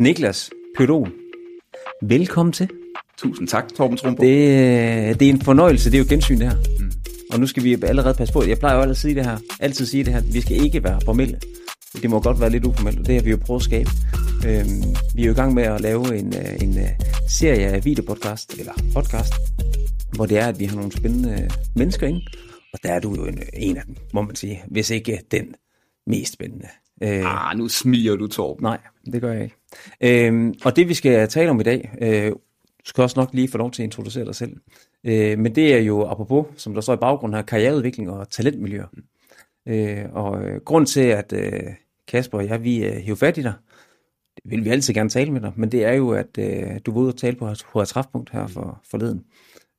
Niklas Pyrol, velkommen til. Tusind tak, Torben Trumbo. Det, øh, det er en fornøjelse, det er jo gensyn det her. Mm. Og nu skal vi allerede passe på, jeg plejer jo altid at sige det her, altid sige det her, vi skal ikke være formelle. Det må godt være lidt uformelt, og det har vi jo prøvet at skabe. Øhm, vi er jo i gang med at lave en, øh, en øh, serie af videopodcast, eller podcast, hvor det er, at vi har nogle spændende mennesker inde, og der er du jo en, en af dem, må man sige, hvis ikke den mest spændende. Øh, ah, nu smiger du, Torben. Nej, det gør jeg ikke. Øh, og det vi skal tale om i dag, øh, skal også nok lige få lov til at introducere dig selv. Øh, men det er jo apropos, som der står i baggrunden her, karriereudvikling og talentmiljøer. Øh, og øh, grund til, at øh, Kasper og jeg, vi øh, hiver fat i dig, det vil vi altid gerne tale med dig, men det er jo, at øh, du var ude og tale på HR Træfpunkt her for, forleden,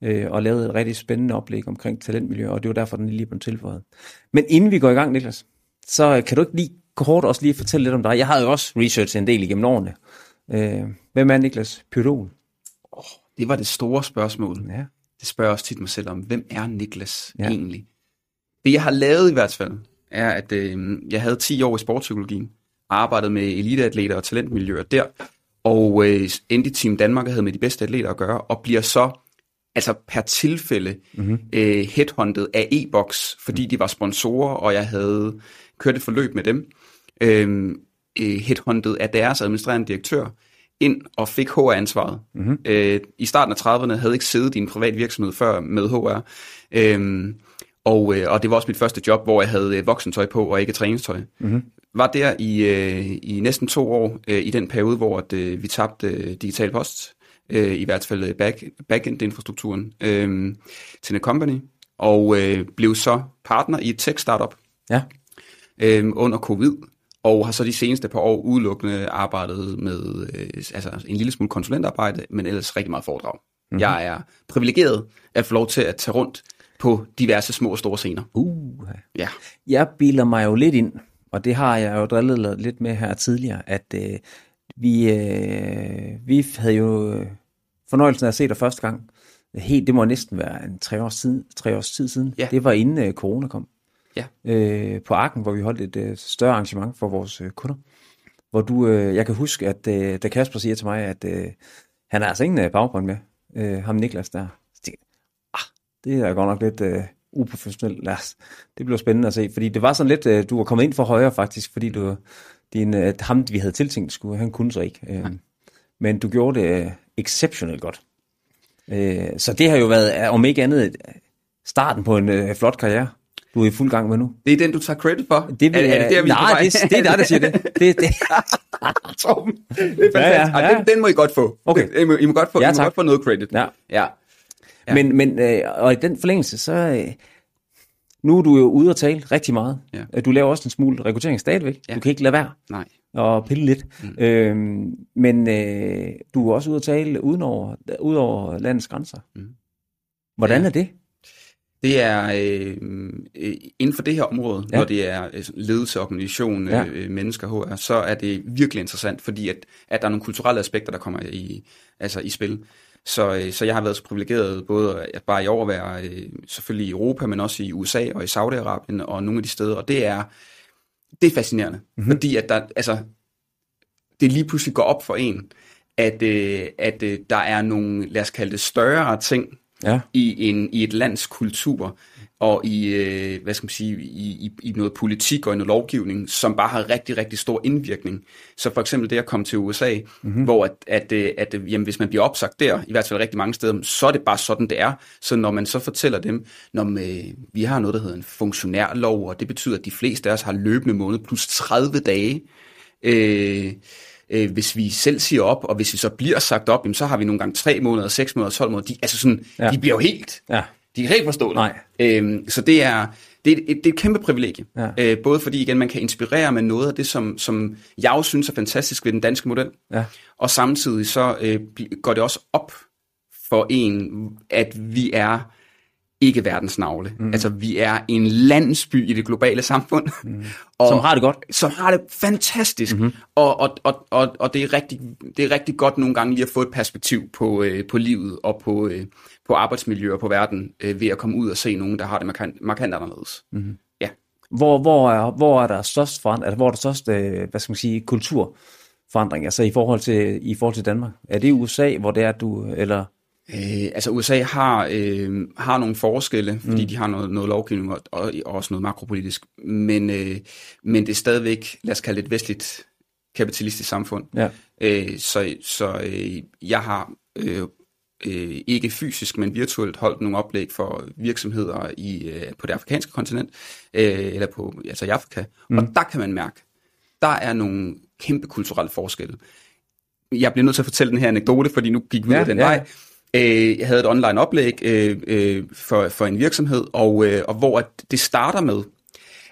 øh, og lavede et rigtig spændende oplæg omkring talentmiljø, og det var derfor, den lige blev tilføjet. Men inden vi går i gang, Niklas, så kan du ikke lige kort også lige fortælle lidt om dig? Jeg har jo også researchet en del igennem årene. Øh, hvem er Niklas Pyrol? Oh, det var det store spørgsmål. Ja. Det spørger jeg også tit mig selv om. Hvem er Niklas ja. egentlig? Det jeg har lavet i hvert fald, er at øh, jeg havde 10 år i sportspsykologien, arbejdede med eliteatleter og talentmiljøer der, og øh, endte i Team Danmark og havde med de bedste atleter at gøre, og bliver så altså per tilfælde mm-hmm. øh, headhunted af e-box, fordi de var sponsorer, og jeg havde kørt et forløb med dem øh, headhunted af deres administrerende direktør ind og fik HR-ansvaret. Mm-hmm. Øh, I starten af 30'erne havde ikke siddet i en privat virksomhed før med HR. Øh, og, øh, og det var også mit første job, hvor jeg havde øh, voksentøj på og ikke træningstøj. Mm-hmm. Var der i, øh, i næsten to år øh, i den periode, hvor at, øh, vi tabte øh, digital post, øh, i hvert fald back, backend-infrastrukturen, øh, til en company, og øh, blev så partner i et tech-startup ja. øh, under covid, og har så de seneste par år udelukkende arbejdet med øh, altså en lille smule konsulentarbejde, men ellers rigtig meget foredrag. Mm-hmm. Jeg er privilegeret at få lov til at tage rundt på diverse små og store scener. Uh, ja. Jeg bilder mig jo lidt ind, og det har jeg jo drillet lidt med her tidligere, at øh, vi, øh, vi havde jo fornøjelsen af at se dig første gang. Helt, det må næsten være en tre års tid, tre års tid siden. Ja. Det var inden øh, corona kom ja. øh, på Arken, hvor vi holdt et øh, større arrangement for vores øh, kunder. Hvor du, øh, jeg kan huske, at øh, da Kasper siger til mig, at øh, han har altså ingen øh, baggrund med, øh, ham Niklas der. Så tænkte, ah, det er godt nok lidt øh, uprofessionelt. Lad os, det bliver spændende at se, fordi det var sådan lidt, øh, du var kommet ind for højre faktisk, fordi du, din, øh, ham vi havde tiltænkt, skulle, han kunne så ikke. Øh, men du gjorde det øh, exceptionelt godt. Øh, så det har jo været, om ikke andet, starten på en øh, flot karriere du er i fuld gang med nu. Det er den, du tager credit for? Det vil, er, er det der, vi nej, det, det er dig, der siger det. det, det. Torben, det er fantastisk. Ja, ja, ja. Den, den må I godt få. Okay. I må, I må, godt, få, ja, I må godt få noget credit. Ja. ja. ja. Men, men øh, og i den forlængelse, så... Øh, nu er du jo ude og tale rigtig meget. Ja. Du laver også en smule rekruttering stadigvæk. Ja. Du kan ikke lade være. Nej. Og pille lidt. Mm. Øhm, men øh, du er også ude at tale uden over, ud over landets grænser. Mm. Hvordan ja. er det? Det er øh, inden for det her område, ja. når det er øh, ledelse, organisation, ja. øh, mennesker, HR, så er det virkelig interessant, fordi at, at der er nogle kulturelle aspekter, der kommer i, altså i spil. Så, øh, så jeg har været så privilegeret både at bare i år være øh, selvfølgelig i Europa, men også i USA og i Saudi-Arabien og nogle af de steder, og det er, det er fascinerende, mm-hmm. fordi at der, altså, det lige pludselig går op for en, at, øh, at øh, der er nogle, lad os kalde det, større ting, ja. i, en, i et lands kultur og i, øh, hvad skal man sige, i, i, i noget politik og i noget lovgivning, som bare har rigtig, rigtig stor indvirkning. Så for eksempel det at komme til USA, mm-hmm. hvor at, at, at, at jamen, hvis man bliver opsagt der, i hvert fald rigtig mange steder, så er det bare sådan, det er. Så når man så fortæller dem, når man, vi har noget, der hedder en funktionærlov, og det betyder, at de fleste af os har løbende måned plus 30 dage, øh, øh, hvis vi selv siger op, og hvis vi så bliver sagt op, jamen, så har vi nogle gange 3 måneder, 6 måneder, 12 måneder. De, altså sådan, ja. de bliver jo helt, ja. de kan helt forstå det. Nej. Øhm, så det er, det, er et, det er et kæmpe privilegie. Ja. Øh, både fordi igen, man kan inspirere med noget af det, som, som jeg også synes er fantastisk ved den danske model. Ja. Og samtidig så øh, går det også op for en, at vi er ikke verdens navle. Mm. Altså, vi er en landsby i det globale samfund. Mm. Og, som har det godt. Som har det fantastisk. Mm-hmm. Og, og, og, og, og det, er rigtig, det er rigtig godt nogle gange lige at få et perspektiv på, øh, på livet og på, øh, på arbejdsmiljø og på verden, øh, ved at komme ud og se nogen, der har det markant, markant anderledes. Mm-hmm. Ja. Hvor, hvor, er, hvor er der størst forand, altså, hvor er der størst, øh, hvad skal man sige, kultur forandring, altså i forhold til, i forhold til Danmark? Er det USA, hvor det er, du, eller... Øh, altså USA har, øh, har nogle forskelle, fordi mm. de har noget, noget lovgivning og, og, og også noget makropolitisk, men, øh, men det er stadigvæk, lad os kalde det et vestligt kapitalistisk samfund. Ja. Øh, så så øh, jeg har øh, øh, ikke fysisk, men virtuelt holdt nogle oplæg for virksomheder i øh, på det afrikanske kontinent, øh, eller på altså i Afrika, mm. og der kan man mærke, der er nogle kæmpe kulturelle forskelle. Jeg bliver nødt til at fortælle den her anekdote, fordi nu gik vi ja, ud af den ja. vej. Øh, jeg havde et online oplæg øh, øh, for, for en virksomhed, og, øh, og hvor at det starter med,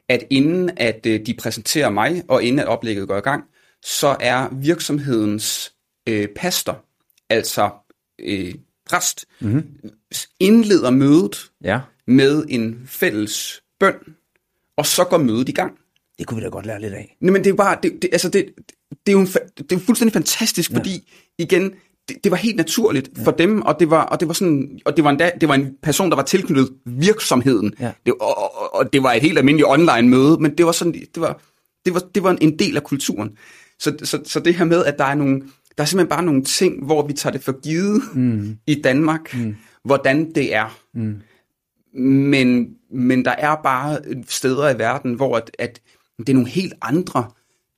at inden at øh, de præsenterer mig, og inden at oplægget går i gang, så er virksomhedens øh, pastor, altså øh, præst, mm-hmm. indleder mødet ja. med en fælles bøn, og så går mødet i gang. Det kunne vi da godt lære lidt af. Nej, men det er bare, det, det, altså det, det, er jo en, det er jo fuldstændig fantastisk, ja. fordi igen, det, det var helt naturligt ja. for dem, og det var, og det var sådan, og det var, en, det var en person, der var tilknyttet virksomheden. Ja. Det, og, og, og, det var et helt almindeligt online møde, men det var sådan, det var, det var, det var en del af kulturen. Så, så, så det her med, at der er nogle, der er simpelthen bare nogle ting, hvor vi tager det for givet mm. i Danmark, mm. hvordan det er. Mm. Men, men der er bare steder i verden, hvor at, at det er nogle helt andre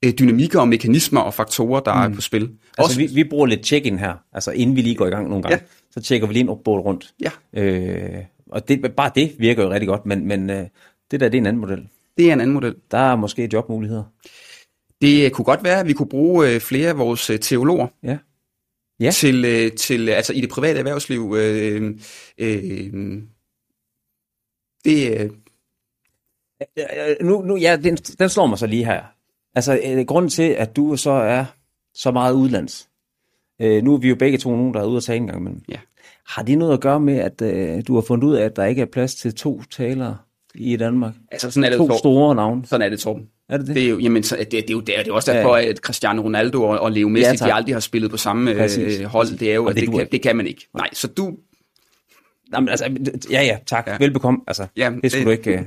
øh, dynamikker og mekanismer og faktorer, der mm. er på spil. Altså, Også, vi, vi bruger lidt check-in her, altså inden vi lige går i gang nogle gange, ja. så tjekker vi lige en opbåd rundt. Ja. Øh, og det, bare det virker jo rigtig godt, men, men øh, det der, det er en anden model. Det er en anden model. Der er måske jobmuligheder. Det kunne godt være, at vi kunne bruge øh, flere af vores øh, teologer ja. Ja. Til, øh, til, altså i det private erhvervsliv. Øh, øh, det, øh, nu, nu, ja, den, den slår mig så lige her. Altså, øh, grunden til, at du så er så meget udlands, øh, nu er vi jo begge to nogen, der er ude at tale en gang imellem. Ja. Har det noget at gøre med, at øh, du har fundet ud af, at der ikke er plads til to talere i Danmark? Altså, sådan er det, to Torben. store navne. Sådan er det, Torben. Er det det? Det er jo, jamen, så, det, det, er jo, det, er, det er også derfor, ja. at Cristiano Ronaldo og, og Leo Messi, ja, de aldrig har spillet på samme øh, hold. Det er jo, at det, det, kan, det kan man ikke. Nej, så du, Jamen, altså, ja, ja, tak. Ja. Velbekomme. Altså, Jamen, det skulle det... du ikke...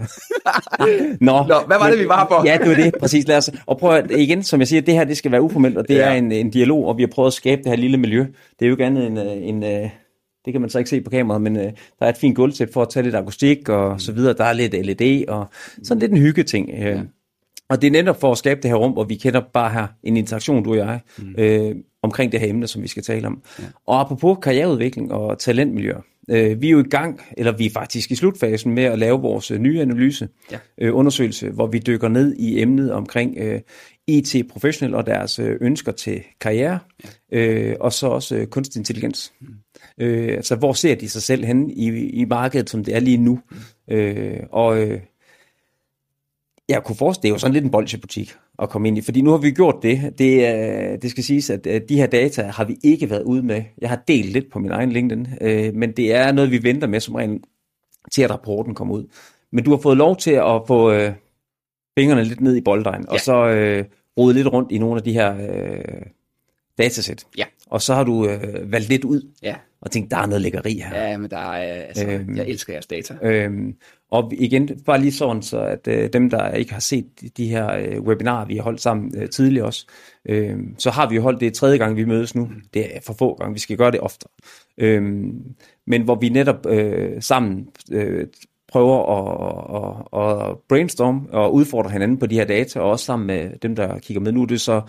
Uh... Nå, Nå, hvad var det, vi var på? ja, det var det. Præcis. Lad os... Og prøv at, igen, som jeg siger, det her det skal være uformelt, og det ja. er en, en dialog, og vi har prøvet at skabe det her lille miljø. Det er jo ikke andet end øh, en... en øh, det kan man så ikke se på kameraet, men uh, der er et fint gulvtæppe for at tage lidt akustik og mm. så videre. Der er lidt LED og sådan lidt en hygge ting. Uh, ja. Og det er netop for at skabe det her rum, hvor vi kender bare her en interaktion, du og jeg, mm. øh, omkring det her emne, som vi skal tale om. Ja. Og apropos karriereudvikling og talentmiljøer, øh, vi er jo i gang, eller vi er faktisk i slutfasen med at lave vores øh, nye analyse, ja. øh, undersøgelse, hvor vi dykker ned i emnet omkring øh, IT-professionelle og deres ønsker til karriere, ja. øh, og så også øh, kunstig intelligens. Mm. Øh, altså, hvor ser de sig selv hen i, i markedet, som det er lige nu? Mm. Øh, og øh, jeg kunne forestille, det er jo sådan lidt en bolsjebutik at komme ind i, fordi nu har vi gjort det. Det, øh, det skal siges, at de her data har vi ikke været ude med. Jeg har delt lidt på min egen LinkedIn, øh, men det er noget, vi venter med som regel til, at rapporten kommer ud. Men du har fået lov til at få øh, fingrene lidt ned i bolddejen, ja. og så øh, rode lidt rundt i nogle af de her øh, datasæt. Ja. Og så har du øh, valgt lidt ud. Ja og tænkte, der er noget lækkeri her. Ja, men der er, altså, øhm, jeg elsker jeres data. Øhm, og igen, bare lige sådan, så at øh, dem, der ikke har set de her øh, webinarer, vi har holdt sammen øh, tidligere også, øh, så har vi jo holdt det tredje gang, vi mødes nu. Mm. Det er for få gange, vi skal gøre det oftere. Øh, men hvor vi netop øh, sammen øh, prøver at, at, at brainstorm og udfordre hinanden på de her data, og også sammen med dem, der kigger med. Nu er det så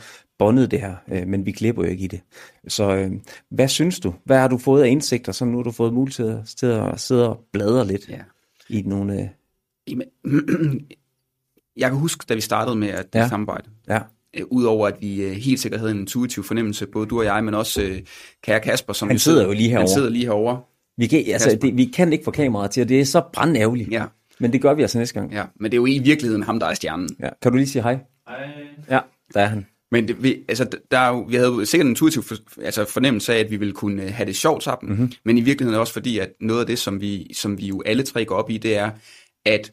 bondet det her, øh, men vi glipper jo ikke i det. Så øh, hvad synes du? Hvad har du fået af indsigter, så nu har du fået mulighed til at sidde og bladre lidt ja. i nogle... Øh... Jamen, jeg kan huske, da vi startede med at ja. samarbejde, ja. Øh, Udover at vi øh, helt sikkert havde en intuitiv fornemmelse, både du og jeg, men også øh, kære Kasper, som han sidder jo lige herovre. Han sidder lige herovre. Vi kan, altså, det, vi kan ikke få kameraet til, og det er så brandærgerligt. Ja. Men det gør vi altså næste gang. Ja, men det er jo i virkeligheden ham, der er stjernen. Ja. Kan du lige sige hej? Hej. Ja, der er han. Men det, vi, altså, der er jo, vi havde sikkert en intuitiv for, altså fornemmelse af, at vi ville kunne have det sjovt sammen, mm-hmm. men i virkeligheden også fordi, at noget af det, som vi, som vi jo alle tre går op i, det er, at,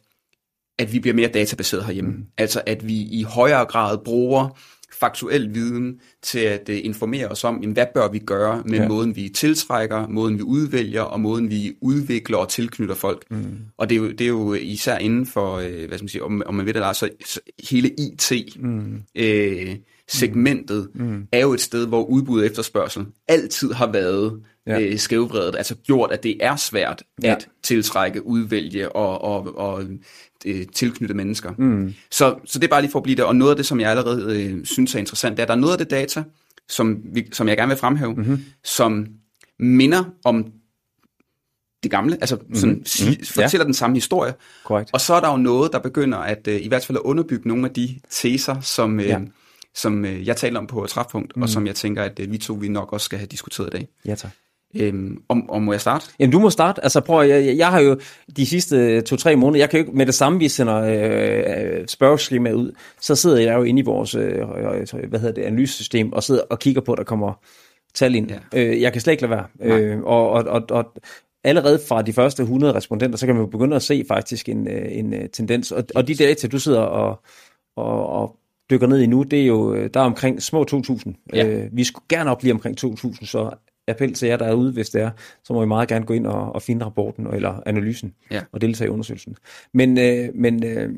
at vi bliver mere databaseret herhjemme. Mm. Altså at vi i højere grad bruger faktuel viden til at uh, informere os om, jamen, hvad bør vi gøre med ja. måden, vi tiltrækker, måden, vi udvælger, og måden, vi udvikler og tilknytter folk. Mm. Og det er, jo, det er jo især inden for, uh, hvad skal man sige, om, om man ved det, altså hele IT, mm. uh, segmentet mm. er jo et sted, hvor udbud og efterspørgsel altid har været ja. øh, skævvredet, altså gjort, at det er svært ja. at tiltrække, udvælge og, og, og øh, tilknytte mennesker. Mm. Så, så det er bare lige for at blive der, og noget af det, som jeg allerede øh, synes er interessant, det er, at der er noget af det data, som, vi, som jeg gerne vil fremhæve, mm-hmm. som minder om det gamle, altså mm-hmm. sådan, mm-hmm. fortæller ja. den samme historie. Correct. Og så er der jo noget, der begynder at øh, i hvert fald at underbygge nogle af de teser, som, øh, ja. Som øh, jeg taler om på træfpunkt, mm. og som jeg tænker, at øh, vi to vi nok også skal have diskuteret i dag. Ja, tak. Øhm, om, om må jeg starte? Jamen du må starte. Altså prøv, jeg, jeg har jo de sidste to-tre måneder, jeg kan jo ikke med det samme, vi sender øh, spørgeskema ud, så sidder jeg jo inde i vores øh, hvad hedder det, analysesystem og sidder og kigger på, at der kommer tal ind. Ja. Øh, jeg kan slet ikke lade være. Øh, og, og, og, og allerede fra de første 100 respondenter, så kan man jo begynde at se faktisk en, øh, en, en øh, tendens. Og, og de data, du sidder og, og, og dykker ned i nu, det er jo, øh, der er omkring små 2.000. Ja. Øh, vi skulle gerne op lige omkring 2.000, så appel til jer, der er ude, hvis det er, så må I meget gerne gå ind og, og finde rapporten eller analysen ja. og deltage i undersøgelsen. Men, øh, men øh,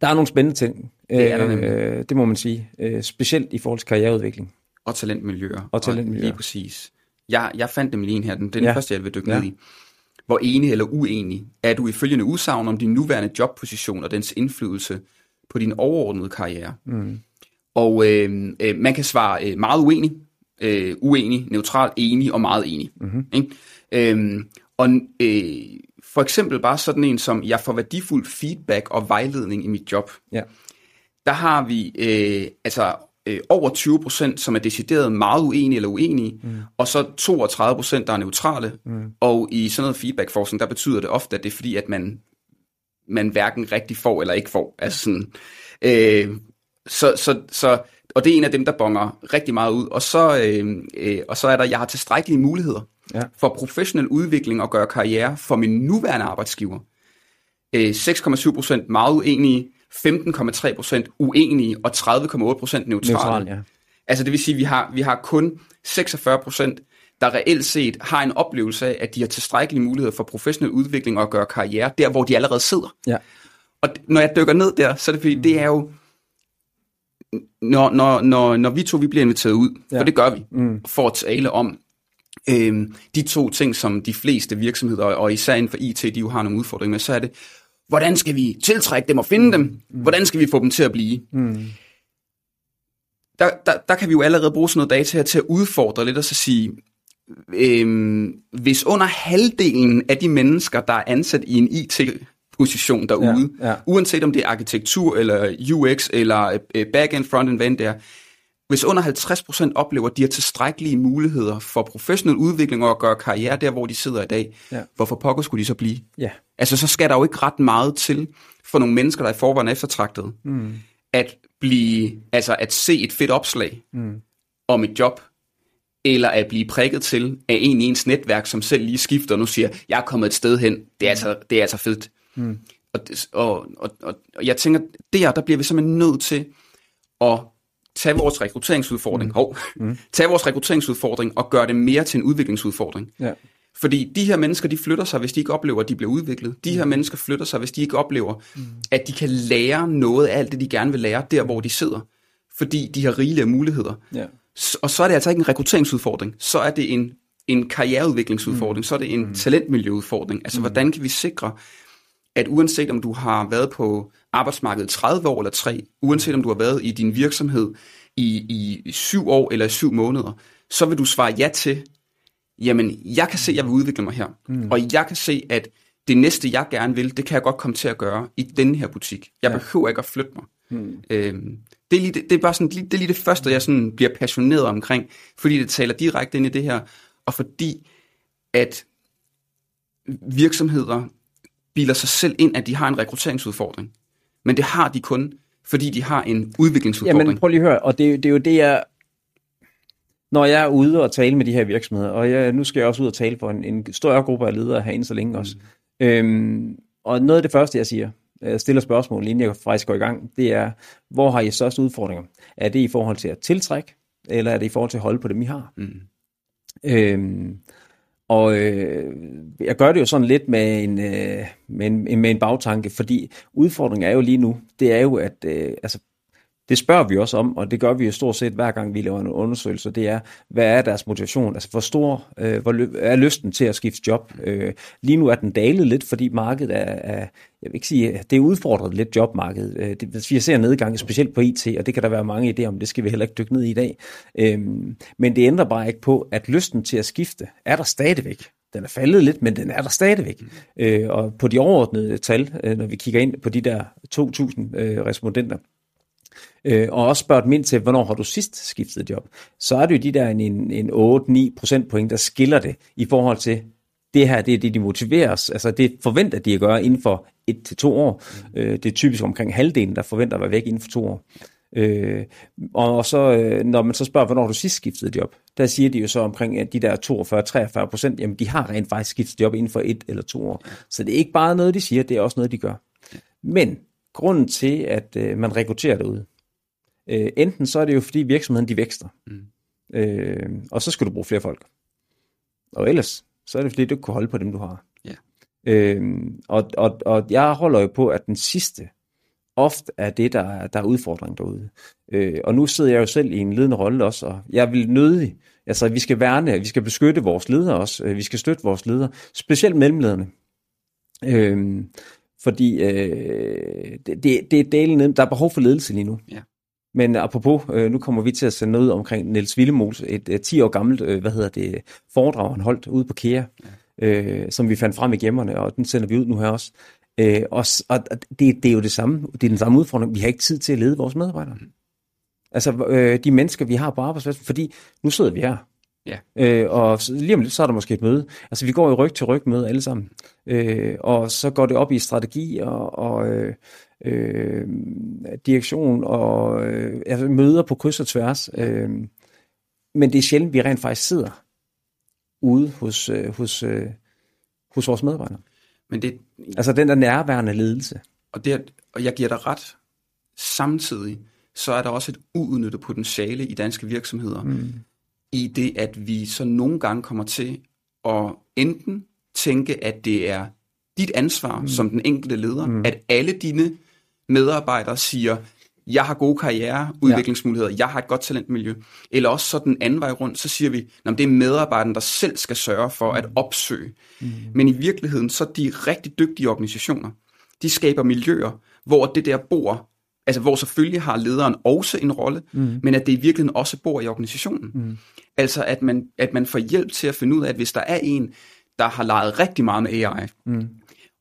der er nogle spændende ting. Det, er der øh, det må man sige. Øh, specielt i forhold til karriereudvikling. Og talentmiljøer. Og talentmiljøer. Og lige præcis. Jeg, jeg fandt dem lige en her, den, den ja. første, jeg vil dykke ja. ned i. Hvor enig eller uenig er du i følgende udsagn om din nuværende jobposition og dens indflydelse på din overordnede karriere? Mm. Og øh, øh, man kan svare øh, meget uenig, øh, uenig, neutral, enig og meget enig. Mm-hmm. Ikke? Øhm, og øh, for eksempel bare sådan en som, jeg får værdifuld feedback og vejledning i mit job. Ja. Der har vi øh, altså øh, over 20%, som er decideret meget uenige eller uenige, mm. og så 32%, der er neutrale. Mm. Og i sådan noget feedbackforskning, der betyder det ofte, at det er fordi, at man, man hverken rigtig får eller ikke får. Altså sådan, øh, så, så, så, og det er en af dem, der bonger rigtig meget ud. Og så, øh, øh, og så er der, jeg har tilstrækkelige muligheder ja. for professionel udvikling og gøre karriere for min nuværende arbejdsgiver. Øh, 6,7% meget uenige, 15,3% uenige og 30,8% neutrale. Neutral, ja. Altså det vil sige, at vi har, vi har kun 46%, der reelt set har en oplevelse af, at de har tilstrækkelige muligheder for professionel udvikling og at gøre karriere der, hvor de allerede sidder. Ja. Og når jeg dykker ned der, så er det fordi, mm. det er jo, når, når, når, når vi to vi bliver inviteret ud, ja. for det gør vi, mm. for at tale om øh, de to ting, som de fleste virksomheder, og især inden for IT, de jo har nogle udfordringer med, så er det, hvordan skal vi tiltrække dem og finde dem? Mm. Hvordan skal vi få dem til at blive? Mm. Der, der, der kan vi jo allerede bruge sådan noget data her til at udfordre lidt og så sige, øhm, hvis under halvdelen af de mennesker, der er ansat i en IT-position derude, ja, ja. uanset om det er arkitektur eller UX eller øh, back-end, front-end, hvad det er, hvis under 50% oplever, at de har tilstrækkelige muligheder for professionel udvikling og at gøre karriere der, hvor de sidder i dag, ja. hvorfor pokker skulle de så blive? Ja. Altså, så skal der jo ikke ret meget til for nogle mennesker, der er i forvejen eftertragtet, mm. at blive, altså at se et fedt opslag mm. om et job, eller at blive prikket til af en i ens netværk, som selv lige skifter og nu siger, jeg er kommet et sted hen, det er altså, det er altså fedt. Mm. Og, og, og, og, og jeg tænker, der, der bliver vi simpelthen nødt til at tage vores rekrutteringsudfordring, mm. Hov, mm. tage vores rekrutteringsudfordring og gøre det mere til en udviklingsudfordring. Ja. Fordi de her mennesker, de flytter sig, hvis de ikke oplever, at de bliver udviklet. De her mm. mennesker flytter sig, hvis de ikke oplever, mm. at de kan lære noget af alt det, de gerne vil lære, der hvor de sidder. Fordi de har rigelige muligheder. Ja. Og så er det altså ikke en rekrutteringsudfordring, så er det en, en karriereudviklingsudfordring, mm. så er det en mm. talentmiljøudfordring. Altså, mm. hvordan kan vi sikre, at uanset om du har været på arbejdsmarkedet 30 år eller 3, uanset om du har været i din virksomhed i, i 7 år eller i 7 måneder, så vil du svare ja til, jamen, jeg kan se, at jeg vil udvikle mig her, mm. og jeg kan se, at det næste, jeg gerne vil, det kan jeg godt komme til at gøre i denne her butik. Jeg ja. behøver ikke at flytte mig. Mm. Øhm, det, er lige, det, det er bare sådan, det er lige det første, jeg sådan bliver passioneret omkring, fordi det taler direkte ind i det her, og fordi at virksomheder biler sig selv ind, at de har en rekrutteringsudfordring. Men det har de kun, fordi de har en udviklingsudfordring. Jamen prøv lige at høre, og det, det er jo det, jeg... Når jeg er ude og tale med de her virksomheder, og jeg, nu skal jeg også ud og tale for en, en stor gruppe af ledere herinde så længe også. Mm. Øhm, og noget af det første, jeg siger, stiller spørgsmål, inden jeg faktisk går i gang, det er, hvor har I største udfordringer? Er det i forhold til at tiltrække, eller er det i forhold til at holde på dem, I har? Mm. Øhm, og øh, jeg gør det jo sådan lidt med en, øh, med, en, med en bagtanke, fordi udfordringen er jo lige nu, det er jo, at øh, altså, det spørger vi også om, og det gør vi jo stort set hver gang, vi laver en undersøgelse, det er, hvad er deres motivation? Altså, hvor stor øh, hvor er lysten til at skifte job? Øh, lige nu er den dalet lidt, fordi markedet er, er jeg vil ikke sige, øh, det er udfordret lidt jobmarkedet. Øh, det, hvis vi ser nedgang, specielt på IT, og det kan der være mange idéer om, det skal vi heller ikke dykke ned i i dag. Øh, men det ændrer bare ikke på, at lysten til at skifte er der stadigvæk. Den er faldet lidt, men den er der stadigvæk. Øh, og på de overordnede tal, øh, når vi kigger ind på de der 2.000 øh, respondenter, øh, og også spørger dem ind til, hvornår har du sidst skiftet job, så er det jo de der en, en 8-9 procentpoint, der skiller det i forhold til, det her det er det, de motiveres, altså det forventer de at gøre inden for et til to år. Øh, det er typisk omkring halvdelen, der forventer at være væk inden for to år. Øh, og så, øh, når man så spørger, hvornår du sidst skiftede job, der siger de jo så omkring, at de der 42-43 procent, jamen de har rent faktisk skiftet job inden for et eller to år. Så det er ikke bare noget, de siger, det er også noget, de gør. Men grunden til, at øh, man rekrutterer derude, øh, enten så er det jo, fordi virksomheden de vækster, mm. øh, og så skal du bruge flere folk. Og ellers, så er det fordi, du kan holde på dem, du har. Ja. Øh, og, og, og jeg holder jo på, at den sidste ofte er det, der er, der er udfordring derude. Øh, og nu sidder jeg jo selv i en ledende rolle også, og jeg vil nødig, altså vi skal værne, vi skal beskytte vores ledere også, øh, vi skal støtte vores ledere, specielt mellemlederne. Øh, fordi øh, det, det, det er delen, der er behov for ledelse lige nu. Ja. Men apropos, øh, nu kommer vi til at sende noget omkring Niels Willemols, et øh, 10 år gammelt, øh, hvad hedder det, foredrag, han holdt ude på KEA, ja. øh, som vi fandt frem i gemmerne, og den sender vi ud nu her også. Øh, og og det, det er jo det samme, det er den samme udfordring. Vi har ikke tid til at lede vores medarbejdere. Mm. Altså øh, de mennesker, vi har på arbejdspladsen, fordi nu sidder vi her. Ja. Øh, og lige om lidt, så er der måske et møde. Altså vi går jo ryg til ryg med alle sammen. Øh, og så går det op i strategi og, og øh, øh, direktion og øh, altså møder på kryds og tværs. Øh, men det er sjældent, vi rent faktisk sidder ude hos, øh, hos, øh, hos vores medarbejdere. Men det, altså den der nærværende ledelse. Og, det, og jeg giver dig ret. Samtidig så er der også et uudnyttet potentiale i danske virksomheder. Mm. I det, at vi så nogle gange kommer til at enten tænke, at det er dit ansvar mm. som den enkelte leder, mm. at alle dine medarbejdere siger, jeg har gode karriereudviklingsmuligheder, ja. jeg har et godt talentmiljø. Eller også så den anden vej rundt, så siger vi, at det er medarbejderen, der selv skal sørge for at mm. opsøge. Mm. Men i virkeligheden, så de rigtig dygtige organisationer, de skaber miljøer, hvor det der bor, altså hvor selvfølgelig har lederen også en rolle, mm. men at det i virkeligheden også bor i organisationen. Mm. Altså at man, at man får hjælp til at finde ud af, at hvis der er en, der har leget rigtig meget med AI, mm.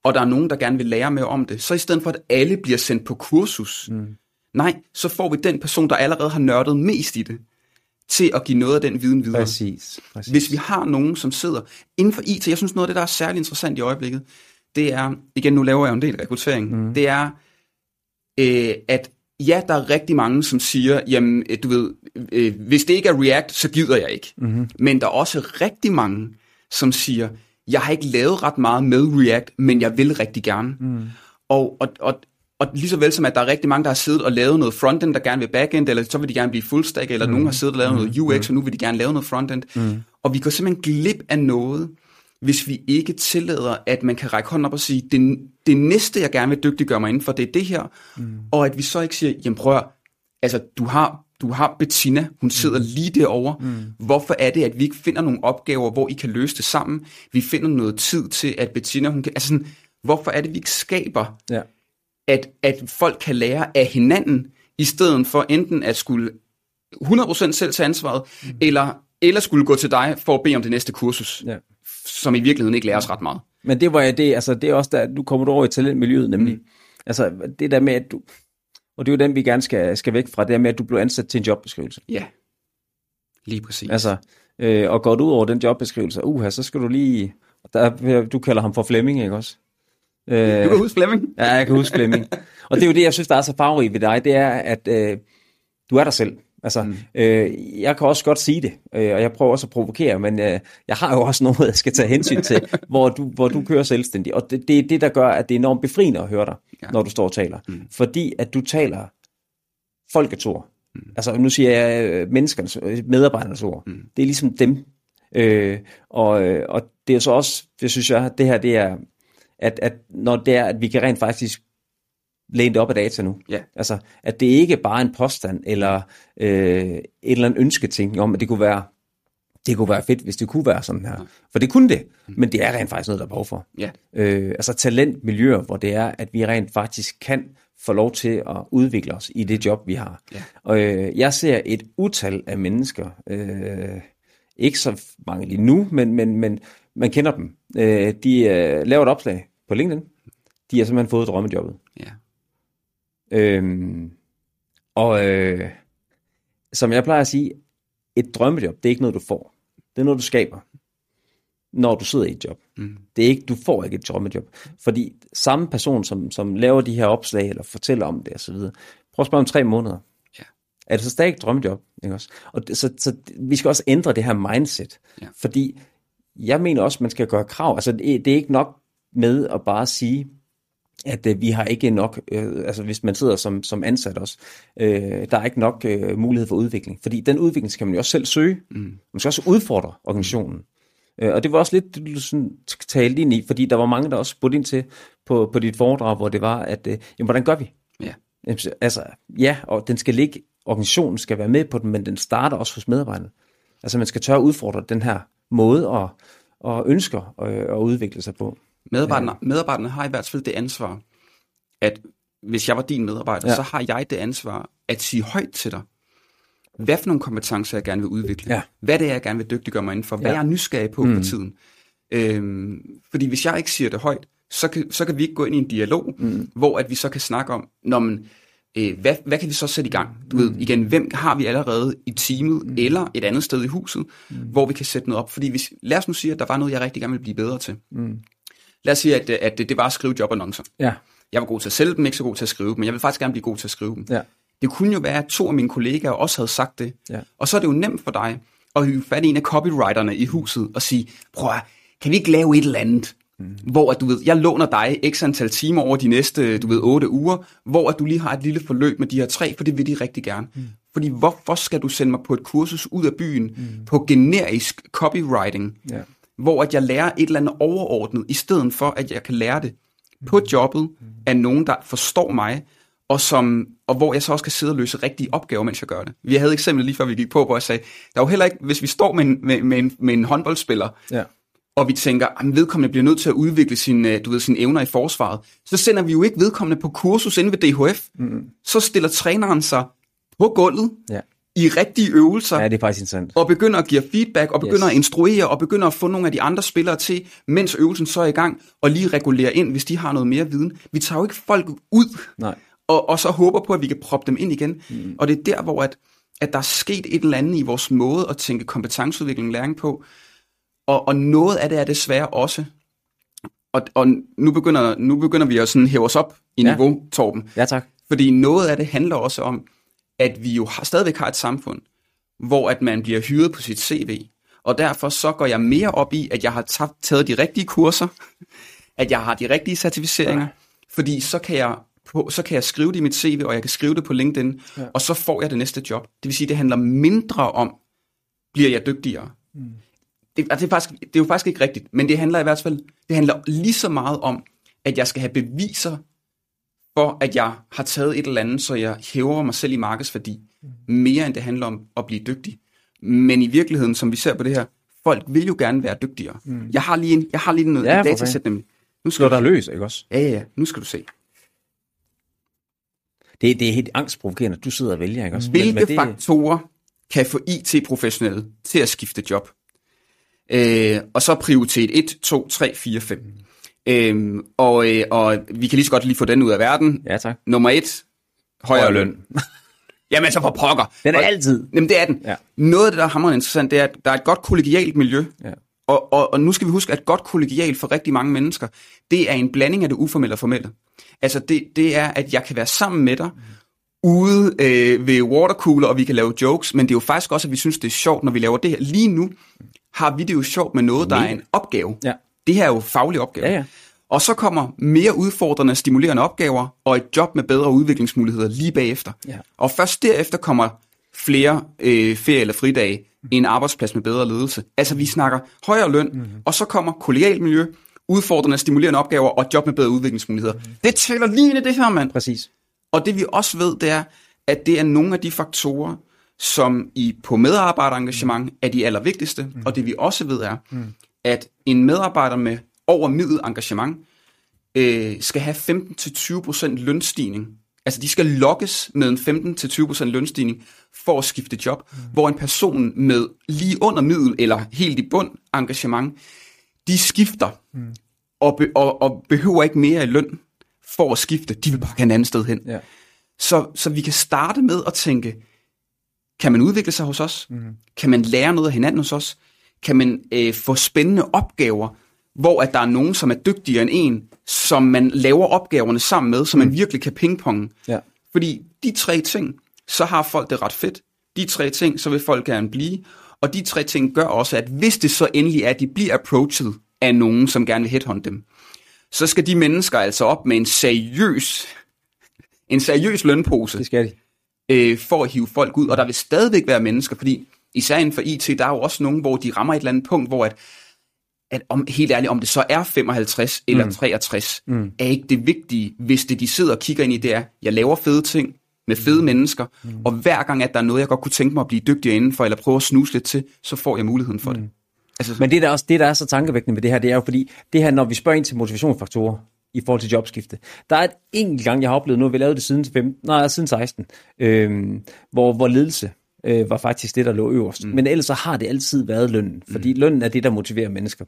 og der er nogen, der gerne vil lære mere om det, så i stedet for, at alle bliver sendt på kursus, mm Nej, så får vi den person, der allerede har nørdet mest i det, til at give noget af den viden videre. Præcis, præcis. Hvis vi har nogen, som sidder inden for IT, jeg synes noget af det, der er særlig interessant i øjeblikket, det er, igen nu laver jeg en del rekruttering, mm. det er, øh, at ja, der er rigtig mange, som siger, jamen, øh, du ved, øh, hvis det ikke er React, så gider jeg ikke. Mm-hmm. Men der er også rigtig mange, som siger, jeg har ikke lavet ret meget med React, men jeg vil rigtig gerne. Mm. Og, og, og og lige så vel som, at der er rigtig mange, der har siddet og lavet noget frontend, der gerne vil backend, eller så vil de gerne blive fullstack, eller mm. nogen har siddet og lavet noget mm. UX, mm. og nu vil de gerne lave noget frontend. Mm. Og vi går simpelthen glip af noget, hvis vi ikke tillader, at man kan række hånden op og sige, det, det næste, jeg gerne vil dygtiggøre mig inden for, det er det her. Mm. Og at vi så ikke siger, jamen prøv altså du har, du har Bettina, hun sidder mm. lige derovre. Mm. Hvorfor er det, at vi ikke finder nogle opgaver, hvor I kan løse det sammen? Vi finder noget tid til, at Bettina, hun kan, altså sådan, hvorfor er det, vi ikke skaber ja at, at folk kan lære af hinanden, i stedet for enten at skulle 100% selv tage ansvaret, mm. eller, eller skulle gå til dig for at bede om det næste kursus, ja. Som i virkeligheden ikke lærer os ret meget. Men det var det, altså det er også der, du kommer over i talentmiljøet nemlig. Mm. Altså det der med, at du, og det er jo den, vi gerne skal, skal væk fra, det er med, at du bliver ansat til en jobbeskrivelse. Ja, lige præcis. Altså, øh, og går du ud over den jobbeskrivelse, uha, så skal du lige, der, du kalder ham for Flemming, ikke også? Øh, du kan huske Flemming? Ja, jeg kan huske Flemming. Og det er jo det, jeg synes, der er så farverigt ved dig, det er, at øh, du er dig selv. Altså, mm. øh, jeg kan også godt sige det, øh, og jeg prøver også at provokere, men øh, jeg har jo også noget, jeg skal tage hensyn til, hvor, du, hvor du kører selvstændig. Og det, det er det, der gør, at det er enormt befriende at høre dig, ja. når du står og taler. Mm. Fordi at du taler folkets ord. Mm. Altså, nu siger jeg øh, menneskernes, øh, medarbejdernes ord. Mm. Det er ligesom dem. Øh, og, øh, og det er så også, det synes jeg, det her det er at, at når det er, at vi kan rent faktisk lænet op af data nu. Ja. Altså, at det ikke bare er en påstand, eller øh, et eller andet ønsketænkning om, at det kunne være det kunne være fedt, hvis det kunne være sådan her. Ja. For det kunne det, men det er rent faktisk noget, der er behov for. Ja. Øh, altså talentmiljøer, hvor det er, at vi rent faktisk kan få lov til at udvikle os i det job, vi har. Ja. Og øh, jeg ser et utal af mennesker, øh, ikke så mange lige nu, men, men, men man kender dem. Øh, de øh, laver et opslag på LinkedIn. De har simpelthen fået drømmejobbet. Øhm, og øh, som jeg plejer at sige, et drømmejob, det er ikke noget, du får. Det er noget, du skaber, når du sidder i et job. Mm. Det er ikke, du får ikke et drømmejob. Fordi samme person, som, som laver de her opslag, eller fortæller om det osv., prøv at spørge om tre måneder. Ja. Er det så stadig et drømmejob? Ikke også? Og det, så, så vi skal også ændre det her mindset. Ja. Fordi jeg mener også, man skal gøre krav. Altså det, det er ikke nok med at bare sige, at øh, vi har ikke nok, øh, altså hvis man sidder som, som ansat også, øh, der er ikke nok øh, mulighed for udvikling. Fordi den udvikling skal man jo også selv søge. Mm. Man skal også udfordre organisationen. Øh, og det var også lidt du sådan talte ind i, fordi der var mange, der også spurgte ind til på, på dit foredrag, hvor det var, at øh, jamen, hvordan gør vi? Ja. Altså, ja, og den skal ligge, organisationen skal være med på den, men den starter også hos medarbejderne. Altså, man skal tør at udfordre den her måde og, og ønsker at, at udvikle sig på. Medarbejderne, medarbejderne har i hvert fald det ansvar, at hvis jeg var din medarbejder, Ja. ja. så har jeg det ansvar at sige højt til dig, hvad for nogle kompetencer jeg gerne vil udvikle, Ja. hvad det er, jeg gerne vil dygtiggøre mig inden for, hvad Ja. jeg er nysgerrig på mm. for tiden. Øhm, fordi hvis jeg ikke siger det højt, så kan, så kan vi ikke gå ind i en dialog, mm. hvor at vi så kan snakke om, når man, øh, hvad, hvad kan vi så sætte i gang? Du ved, igen, hvem har vi allerede i teamet, mm. eller et andet sted i huset, mm. hvor vi kan sætte noget op? Fordi hvis, lad os nu sige, at der var noget, jeg rigtig gerne vil blive bedre til. Mm. Lad os sige, at, at det var at skrive jobannoncer. Ja, Jeg var god til at sælge dem, ikke så god til at skrive dem, men jeg vil faktisk gerne blive god til at skrive dem. ja, Det kunne jo være, at to af mine kollegaer også havde sagt det. Ja. Og så er det jo nemt for dig at hive fat i en af copywriterne i huset og sige, prøv at, kan vi ikke lave et eller andet, mm. hvor at, du ved, jeg låner dig x antal timer over de næste, du ved, otte uger, hvor at du lige har et lille forløb med de her tre, for det vil de rigtig gerne. Mm. Fordi hvorfor skal du sende mig på et kursus ud af byen mm. på generisk copywriting, ja. Hvor at jeg lærer et eller andet overordnet, i stedet for at jeg kan lære det på jobbet af nogen, der forstår mig, og, som, og hvor jeg så også kan sidde og løse rigtige opgaver, mens jeg gør det. Vi havde eksempel lige før vi gik på, hvor jeg sagde, der er jo heller ikke, hvis vi står med en, med, med en, med en håndboldspiller, ja. og vi tænker, at vedkommende bliver nødt til at udvikle sine, du ved, sine evner i forsvaret, så sender vi jo ikke vedkommende på kursus inde ved DHF. Mm. Så stiller træneren sig på gulvet ja. I rigtige øvelser, Ja, det er faktisk interessant. og begynder at give feedback, og begynder Yes. at instruere, og begynder at få nogle af de andre spillere til, mens øvelsen så er i gang, og lige regulere ind, hvis de har noget mere viden. Vi tager jo ikke folk ud, Nej. og, og så håber på, at vi kan proppe dem ind igen. Mm. Og det er der, hvor at, at der er sket et eller andet i vores måde at tænke kompetenceudvikling læring på. Og, og noget af det er desværre også, og, og nu, begynder, nu begynder vi at sådan hæve os op i Ja. niveau, Torben. Ja, tak. Fordi noget af det handler også om, at vi jo har, stadigvæk har et samfund, hvor at man bliver hyret på sit CV. Og derfor så går jeg mere op i, at jeg har taget de rigtige kurser, at jeg har de rigtige certificeringer, fordi så kan jeg på, så kan jeg skrive det i mit CV, og jeg kan skrive det på LinkedIn, ja. og så får jeg det næste job. Det vil sige, det handler mindre om, bliver jeg dygtigere? Mm. Det, altså det, er faktisk, det er jo faktisk ikke rigtigt, men det handler i hvert fald, det handler lige så meget om, at jeg skal have beviser for, at jeg har taget et eller andet, så jeg hæver mig selv i markedsværdi, mere end det handler om at blive dygtig. Men i virkeligheden, som vi ser på det her, folk vil jo gerne være dygtigere. Mm. Jeg har lige en, jeg har lige noget Ja, datasæt nemlig. Nu skal Slå dig løs, ikke også? ja, ja, ja, nu skal du se. Det, det er helt angstprovokerende, at du sidder og vælger, ikke også? Hvilke men det, faktorer kan få IT-professionelle til at skifte job? Øh, og så prioritet 1, 2, 3, 4, 5. Øhm, og, øh, og vi kan lige så godt lige få den ud af verden. Ja, tak. Nummer 1, højere løn. Jamen så for pokker. Den er Og- altid. Jamen det er den. Ja. Noget af det, der er hammerende interessant, det er, at der er et godt kollegialt miljø. Ja. Og, og, og nu skal vi huske, at godt kollegialt for rigtig mange mennesker, det er en blanding af det uformelle og formelle. Altså det, det er, at jeg kan være sammen med dig, ude øh, ved watercooler, og vi kan lave jokes, men det er jo faktisk også, at vi synes, det er sjovt, når vi laver det her. Lige nu har vi det jo sjovt med noget, der er en opgave. Ja. Det her er jo faglige opgaver. Ja, ja. Og så kommer mere udfordrende, stimulerende opgaver, og et job med bedre udviklingsmuligheder lige bagefter. Ja. Og først derefter kommer flere øh, ferie- eller fridage i en arbejdsplads med bedre ledelse. Altså vi snakker højere løn, mm-hmm. og så kommer kollegialt miljø, udfordrende stimulerende opgaver og job med bedre udviklingsmuligheder. Mm. Det tæller lige ind i det her, mand. Præcis. Og det vi også ved, det er, at det er nogle af de faktorer, som i på medarbejderengagement mm. er de allervigtigste. Mm. Og det vi også ved er, mm. At en medarbejder med over middel engagement øh, skal have 15-20% lønstigning. Altså de skal lokkes med en 15-20% lønstigning for at skifte job, mm. hvor en person med lige under middel eller helt i bund engagement, de skifter mm. og, be, og, og behøver ikke mere i løn for at skifte. De vil bare gerne andet sted hen. Ja. Så, så vi kan starte med at tænke, kan man udvikle sig hos os? Mm. Kan man lære noget af hinanden hos os? Kan man øh, få spændende opgaver, hvor at der er nogen, som er dygtigere end en, som man laver opgaverne sammen med, så man mm. virkelig kan pingponge. Ja. Fordi de tre ting, så har folk det ret fedt. De tre ting, så vil folk gerne blive. Og de tre ting gør også, at hvis det så endelig er, at de bliver approached af nogen, som gerne vil headhunt dem, så skal de mennesker altså op med en seriøs, en seriøs lønpose. Det skal de. Øh, for at hive folk ud. Og der vil stadigvæk være mennesker, fordi især inden for IT, der er jo også nogen, hvor de rammer et eller andet punkt, hvor at at om, helt ærligt, om det så er 55 eller mm. 63, mm. er ikke det vigtige, hvis det de sidder og kigger ind i, det er, jeg laver fede ting med fede mm. mennesker, mm. og hver gang, at der er noget, jeg godt kunne tænke mig at blive dygtigere indenfor, eller prøve at snuse lidt til, så får jeg muligheden for mm. det. Altså, Men det der, også, det, der er så tankevækkende med det her, det er jo fordi, det her, når vi spørger ind til motivationsfaktorer, i forhold til jobskifte. Der er et enkelt gang, jeg har oplevet, nu har vi lavet det siden, 15, nej, siden 16, øhm, hvor, hvor ledelse øh, var faktisk det, der lå øverst. Mm. Men ellers så har det altid været lønnen, fordi mm. lønnen er det, der motiverer mennesker.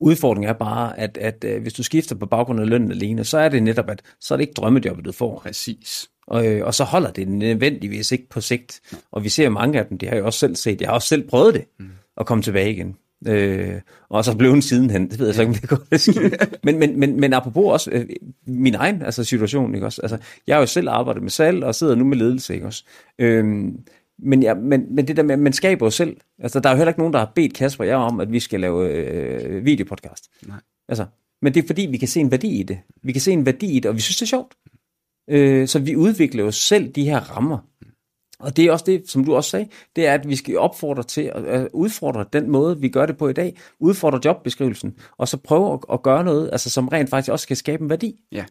Udfordringen er bare, at, at, at hvis du skifter på baggrund af lønnen alene, så er det netop, at så er det ikke drømmejobbet, du får. Præcis. Og, øh, og så holder det nødvendigvis ikke på sigt. Og vi ser mange af dem, det har jeg også selv set. Jeg har også selv prøvet det, mm. at komme tilbage igen. Øh, og så blev hun sidenhen, det ved jeg så ikke, om det går men, men, men, men apropos også øh, min egen altså situation, ikke også? Altså, jeg har jo selv arbejdet med salg, og sidder nu med ledelse, ikke også? Øh, men, ja, men, men det der med, man skaber jo selv. Altså, der er jo heller ikke nogen, der har bedt Kasper og jeg om, at vi skal lave øh, videopodcast. Nej. Altså, men det er fordi, vi kan se en værdi i det. Vi kan se en værdi i det, og vi synes, det er sjovt. Øh, så vi udvikler jo selv de her rammer. Og det er også det, som du også sagde, det er, at vi skal opfordre til at udfordre den måde, vi gør det på i dag. Udfordre jobbeskrivelsen, og så prøve at, at gøre noget, altså, som rent faktisk også skal skabe en værdi. Ja.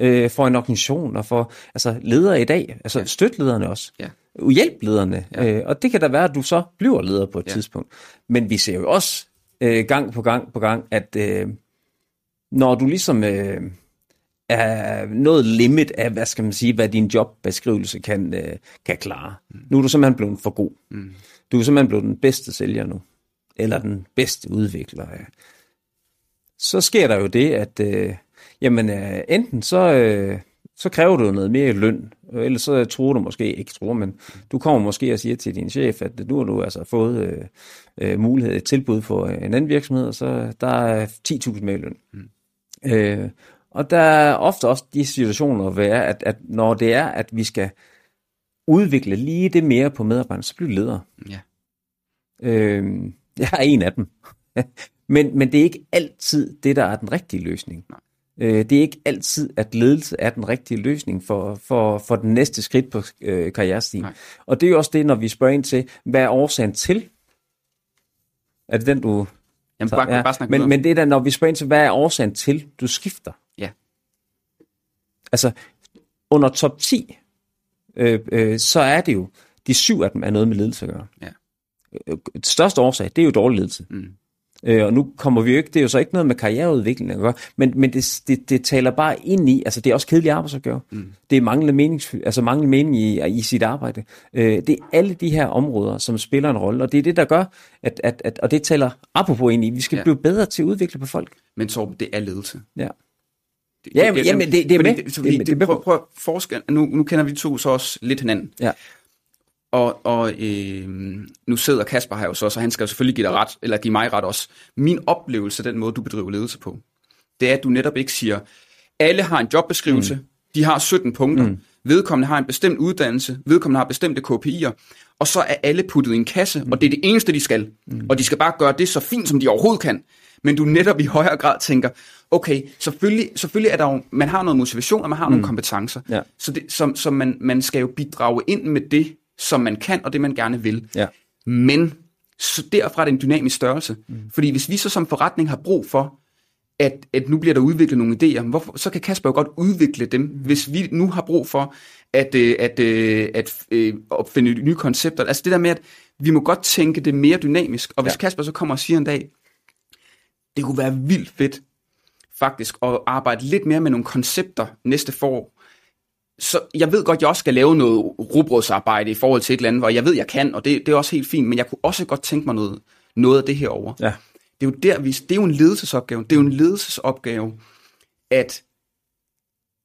Øh, for en organisation og for altså, ledere i dag, altså ja. støtlederne også. Ja hjælp lederne. Ja. Øh, og det kan da være, at du så bliver leder på et ja. tidspunkt. Men vi ser jo også øh, gang på gang på gang, at øh, når du ligesom øh, er noget limit af, hvad skal man sige, hvad din jobbeskrivelse kan, øh, kan klare. Mm. Nu er du simpelthen blevet for god. Mm. Du er simpelthen blevet den bedste sælger nu. Eller den bedste udvikler. Ja. Så sker der jo det, at øh, jamen, øh, enten så... Øh, så kræver du noget mere løn. Ellers så tror du måske, ikke tror, men du kommer måske og siger til din chef, at nu har du altså fået øh, øh, mulighed, et tilbud for en anden virksomhed, og så der er 10.000 mere løn. Mm. Øh, og der er ofte også de situationer, hvor er, at, at når det er, at vi skal udvikle lige det mere på medarbejderne, så bliver leder. Ja. Øh, jeg er en af dem. men, men det er ikke altid det, der er den rigtige løsning. Nej. Øh, det er ikke altid, at ledelse er den rigtige løsning for, for, for den næste skridt på øh, karrierestien. Og det er jo også det, når vi spørger ind til, hvad er årsagen til? Er det den, du... Jamen, bare, ja. bare men, men det er da, når vi spørger ind til, hvad er årsagen til, du skifter? Altså, under top 10, øh, øh, så er det jo, de syv af dem er noget med ledelse at gøre. Ja. Øh, største årsag, det er jo dårlig ledelse. Mm. Øh, og nu kommer vi jo ikke, det er jo så ikke noget med karriereudvikling at gøre, men, men det, det, det taler bare ind i, altså det er også kedeligt arbejdsopgave. Mm. Det er manglende, menings, altså manglende mening i, i sit arbejde. Øh, det er alle de her områder, som spiller en rolle, og det er det, der gør, at, at, at og det taler apropos ind i, vi skal ja. blive bedre til at udvikle på folk. Men Torben, det er ledelse. Ja. Ja, det, jamen, det, det er med. Det, det, det, det, prøv, prøv at forske, nu, nu kender vi to så også lidt hinanden. Ja. Og, og øh, nu sidder Kasper her jo så, så han skal jo selvfølgelig give dig ret, eller give mig ret også. Min oplevelse af den måde, du bedriver ledelse på, det er, at du netop ikke siger, alle har en jobbeskrivelse, mm. de har 17 punkter, mm. vedkommende har en bestemt uddannelse, vedkommende har bestemte KPI'er, og så er alle puttet i en kasse, mm. og det er det eneste, de skal. Mm. Og de skal bare gøre det så fint, som de overhovedet kan. Men du netop i højere grad tænker, okay, selvfølgelig, selvfølgelig er der jo, man har noget motivation, og man har mm. nogle kompetencer. Ja. Så, det, så, så man, man skal jo bidrage ind med det, som man kan, og det man gerne vil. Ja. Men så derfra er det en dynamisk størrelse. Mm. Fordi hvis vi så som forretning har brug for, at, at nu bliver der udviklet nogle idéer. Hvorfor, så kan Kasper jo godt udvikle dem, hvis vi nu har brug for at, øh, at, øh, at, at opfinde nye koncepter. Altså det der med, at vi må godt tænke det mere dynamisk. Og hvis ja. Kasper så kommer og siger en dag, det kunne være vildt fedt faktisk at arbejde lidt mere med nogle koncepter næste forår. Så jeg ved godt, jeg også skal lave noget rugbrødsarbejde i forhold til et eller andet, hvor jeg ved, jeg kan, og det, det er også helt fint, men jeg kunne også godt tænke mig noget, noget af det her over. Ja. Det er jo der, vi, det er jo en ledelsesopgave. Det er jo en ledelsesopgave, at,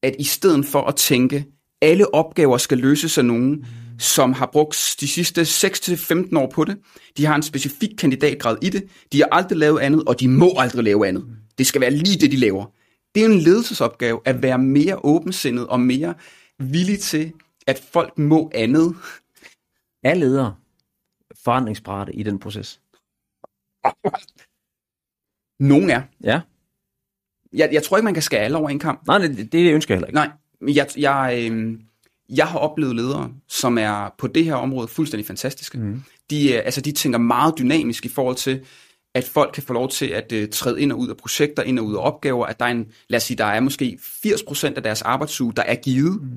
at i stedet for at tænke, alle opgaver skal løses af nogen. Som har brugt de sidste 6-15 år på det. De har en specifik kandidatgrad i det. De har aldrig lavet andet, og de må aldrig lave andet. Det skal være lige det, de laver. Det er en ledelsesopgave at være mere åbensindet og mere villig til, at folk må andet. Er ledere forandringsparate i den proces? Nogen er. Ja. Jeg, jeg tror ikke, man kan skære alle over en kamp. Nej, det, det ønsker jeg heller ikke. Nej, jeg, jeg, øh, jeg har oplevet ledere, som er på det her område fuldstændig fantastiske. Mm. De, altså, de tænker meget dynamisk i forhold til, at folk kan få lov til at uh, træde ind og ud af projekter, ind og ud af opgaver, at der er en, lad os sige, der er måske 80% af deres arbejdsuge, der er givet, mm.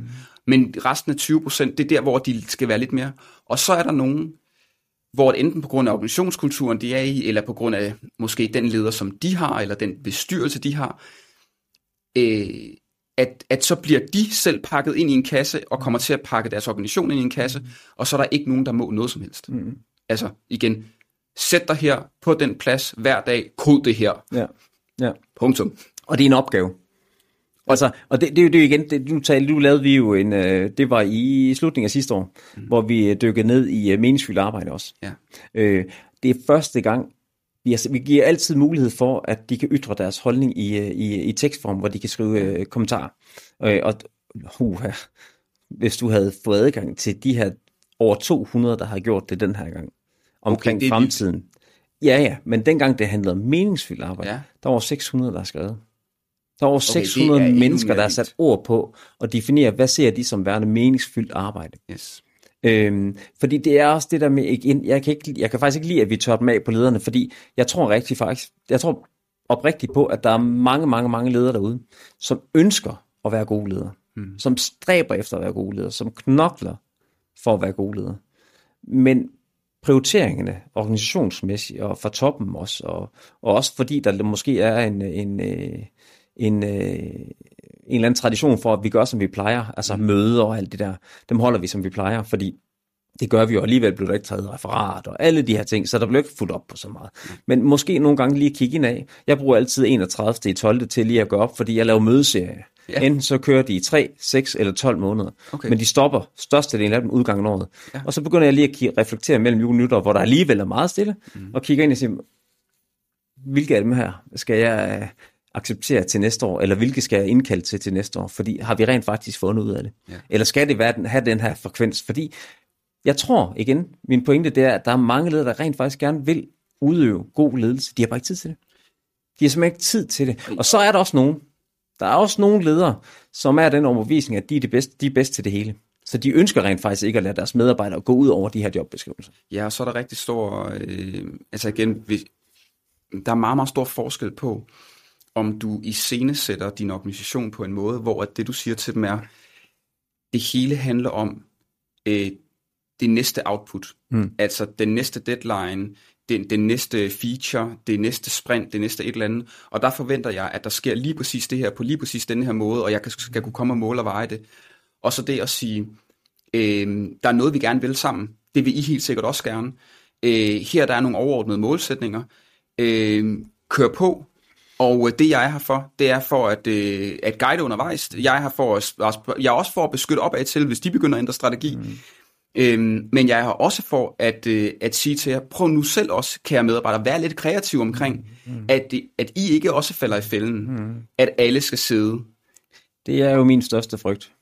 men resten af 20%, det er der, hvor de skal være lidt mere. Og så er der nogen, hvor det enten på grund af organisationskulturen, de er i, eller på grund af måske den leder, som de har, eller den bestyrelse, de har, øh, at, at så bliver de selv pakket ind i en kasse, og kommer til at pakke deres organisation ind i en kasse, mm. og så er der ikke nogen, der må noget som helst. Mm. Altså igen, sæt dig her på den plads hver dag, kod det her. Ja. ja. Punktum. Og det er en opgave. Altså, og det, det, det er jo igen, det, du, talte, du lavede vi jo en, øh, det var i slutningen af sidste år, mm. hvor vi øh, dykkede ned i uh, meningsfyldt arbejde også. Ja. Øh, det er første gang, vi, altså, vi giver altid mulighed for, at de kan ytre deres holdning i, i, i tekstform, hvor de kan skrive øh, kommentarer. Øh, og uh, hvis du havde fået adgang til de her over 200, der har gjort det den her gang, omkring okay, fremtiden. Vildt. Ja, ja, men dengang det handlede om meningsfyldt arbejde, ja. der var 600, der har skrevet. Der er over okay, 600 er mennesker, der har sat ord på og definere, hvad ser de som værende meningsfyldt arbejde. Yes. Øhm, fordi det er også det der med, igen, jeg kan, ikke, jeg kan faktisk ikke lide, at vi tør dem af på lederne, fordi jeg tror rigtig faktisk, jeg tror oprigtigt på, at der er mange, mange, mange ledere derude, som ønsker at være gode ledere, mm. som stræber efter at være gode ledere, som knokler for at være gode ledere. Men prioriteringerne organisationsmæssigt og fra toppen også, og, og også fordi der måske er en, en, øh, en, øh, en eller anden tradition for, at vi gør, som vi plejer, altså møder og alt det der, dem holder vi, som vi plejer, fordi det gør vi jo, alligevel bliver der ikke taget referat og alle de her ting, så der bliver ikke fuldt op på så meget. Men måske nogle gange lige kigge ind af. Jeg bruger altid 31. i 12. til lige at gå op, fordi jeg laver mødeserie. Ja. Enten så kører de i 3, 6 eller 12 måneder. Okay. Men de stopper størstedelen af dem udgangen af året. Ja. Og så begynder jeg lige at reflektere mellem jul og nytår, hvor der alligevel er meget stille, mm. og kigger ind og siger, hvilke af dem her skal jeg øh, acceptere til næste år, eller hvilke skal jeg indkalde til til næste år? Fordi har vi rent faktisk fundet ud af det? Ja. Eller skal det være, have den her frekvens? Fordi jeg tror, igen, min pointe det er, at der er mange ledere, der rent faktisk gerne vil udøve god ledelse. De har bare ikke tid til det. De har simpelthen ikke tid til det. Og så er der også nogen, der er også nogle ledere, som er den overbevisning, at de er, de bedste, de er bedst til det hele. Så de ønsker rent faktisk ikke at lade deres medarbejdere gå ud over de her jobbeskrivelser. Ja, og så er der rigtig stor, øh, altså igen, vi, der er meget, meget stor forskel på, om du iscenesætter din organisation på en måde, hvor at det du siger til dem er, det hele handler om øh, det næste output. Mm. Altså den næste deadline, den, den næste feature, det næste sprint, det næste et eller andet. Og der forventer jeg, at der sker lige præcis det her på lige præcis den her måde, og jeg skal, skal kunne komme og måle og veje det. Og så det at sige, øh, der er noget, vi gerne vil sammen. Det vil I helt sikkert også gerne. Øh, her der er nogle overordnede målsætninger. Øh, kør på, og det jeg er her for, det er for at, øh, at guide undervejs. Jeg er her for at, jeg er også for at beskytte opad til, hvis de begynder at ændre strategi. Mm. Øhm, men jeg er her også for at, øh, at sige til jer, prøv nu selv også, kære medarbejdere, vær lidt kreativ omkring, mm. mm. at, at I ikke også falder i fælden, mm. at alle skal sidde. Det er jo min største frygt.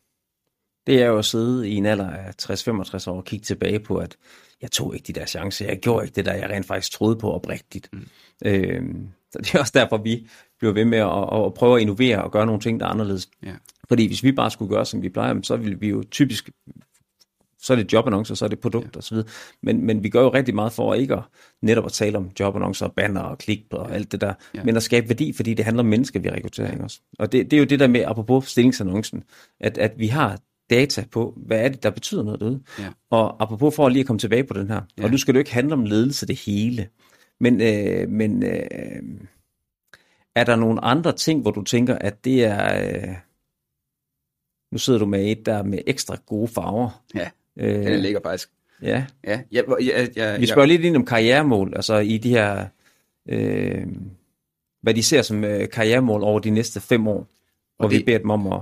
Det er jo at sidde i en alder af 60-65 år og kigge tilbage på, at jeg tog ikke de der chancer, jeg gjorde ikke det der, jeg rent faktisk troede på oprigtigt. Mm. Øhm, så det er også derfor, vi bliver ved med at, at prøve at innovere og gøre nogle ting, der er anderledes. Ja. Fordi hvis vi bare skulle gøre, som vi plejer, så ville vi jo typisk så er det jobannoncer, så er det produkt ja. osv. Men, men vi gør jo rigtig meget for ikke at netop at tale om jobannoncer, banner og klik og ja. alt det der, ja. men at skabe værdi, fordi det handler om mennesker ved rekruttering også. Og det, det er jo det der med, apropos stillingsannoncen, at, at vi har data på, hvad er det, der betyder noget derude. Ja. Og apropos for at lige at komme tilbage på den her, ja. og nu skal det jo ikke handle om ledelse det hele, men, øh, men øh, er der nogle andre ting, hvor du tænker, at det er... Øh, nu sidder du med et der med ekstra gode farver. Ja, øh, den ligger faktisk. Ja. ja, ja, ja, ja Vi spørger ja. lidt ind om karrieremål, altså i de her... Øh, hvad de ser som øh, karrieremål over de næste fem år, hvor det, vi beder dem om at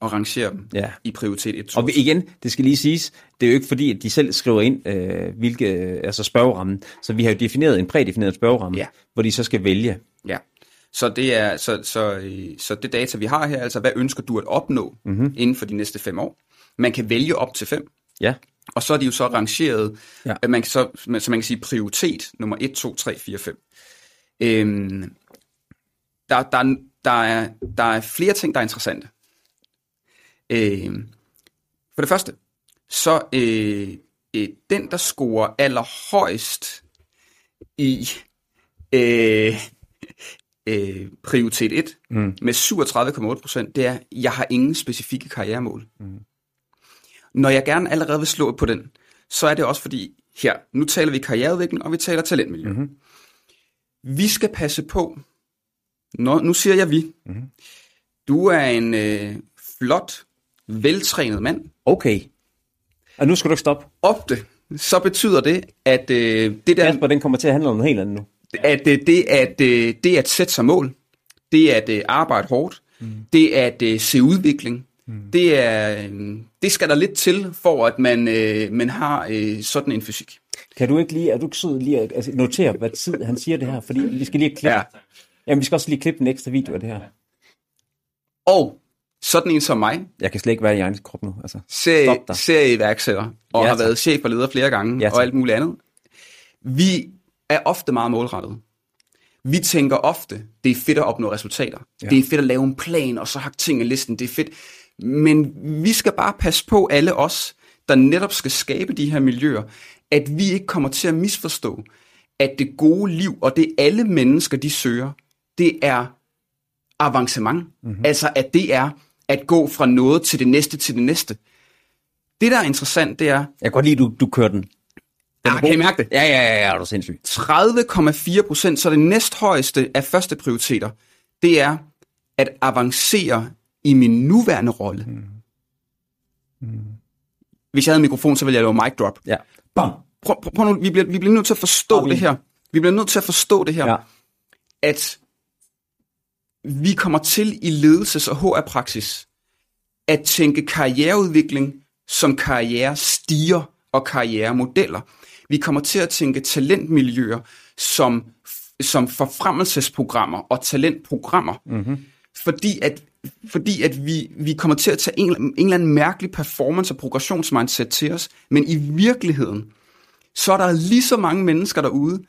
og rangere dem ja. i prioritet 1, 2, Og igen, det skal lige siges, det er jo ikke fordi, at de selv skriver ind, øh, hvilke, altså spørgerammen. Så vi har jo defineret en prædefineret spørgeramme, ja. hvor de så skal vælge. Ja, så det er så, så, så det data, vi har her, altså hvad ønsker du at opnå mm-hmm. inden for de næste fem år? Man kan vælge op til fem. Ja. Og så er de jo så rangeret, ja. at man kan så, så man kan sige prioritet nummer 1, 2, 3, 4, 5. Øhm, der, der, der, er, der er flere ting, der er interessante. Øh, for det første, så øh, øh, den, der scorer allerhøjst i øh, øh, prioritet 1 mm. med 37,8 procent, det er, jeg har ingen specifikke karrieremål. Mm. Når jeg gerne allerede vil slå på den, så er det også fordi, her, nu taler vi karriereudvikling, og vi taler talentmiljø. Mm-hmm. Vi skal passe på, når, nu siger jeg vi, mm-hmm. du er en øh, flot, veltrænet mand. Okay. Og nu skal du ikke stoppe. Ofte, så betyder det, at øh, det der... Kasper, den kommer til at handle om noget helt andet nu. At øh, det, at, øh, det at sætte sig mål, det at øh, arbejde hårdt, mm. det at øh, se udvikling, mm. det, er, øh, det skal der lidt til, for at man, øh, man har øh, sådan en fysik. Kan du ikke lige, er du ikke sød lige at altså, notere, hvad tid han siger det her? Fordi vi skal lige klippe. Ja. Jamen, vi skal også lige klippe en ekstra video af det her. Og sådan en som mig. Jeg kan slet ikke være i egen krop nu. Altså, serie, serieiværksætter, og ja, har været chef og leder flere gange, ja, og alt muligt andet. Vi er ofte meget målrettet. Vi tænker ofte, det er fedt at opnå resultater. Ja. Det er fedt at lave en plan, og så hakke ting i listen. Det er fedt. Men vi skal bare passe på alle os, der netop skal skabe de her miljøer, at vi ikke kommer til at misforstå, at det gode liv, og det alle mennesker, de søger, det er avancement. Mm-hmm. Altså, at det er at gå fra noget til det næste til det næste. Det, der er interessant, det er... Jeg kan godt lide, du, du kører den. den ja, kan I mærke det? Ja, ja, ja, ja, er du sindssygt. 30,4 procent, så det næsthøjeste af første prioriteter, det er at avancere i min nuværende rolle. Mm. Mm. Hvis jeg havde en mikrofon, så ville jeg lave mic drop. Ja. Bam. Prøv, prøv, prøv nu, vi bliver, vi bliver nødt til at forstå det her. Vi bliver nødt til at forstå det her. Ja. At vi kommer til i ledelses- og HR-praksis at tænke karriereudvikling som karrierestiger og karrieremodeller. Vi kommer til at tænke talentmiljøer som, som forfremmelsesprogrammer og talentprogrammer. Mm-hmm. Fordi at, fordi at vi, vi kommer til at tage en, en eller anden mærkelig performance- og progressionsmindset til os, men i virkeligheden, så er der lige så mange mennesker derude,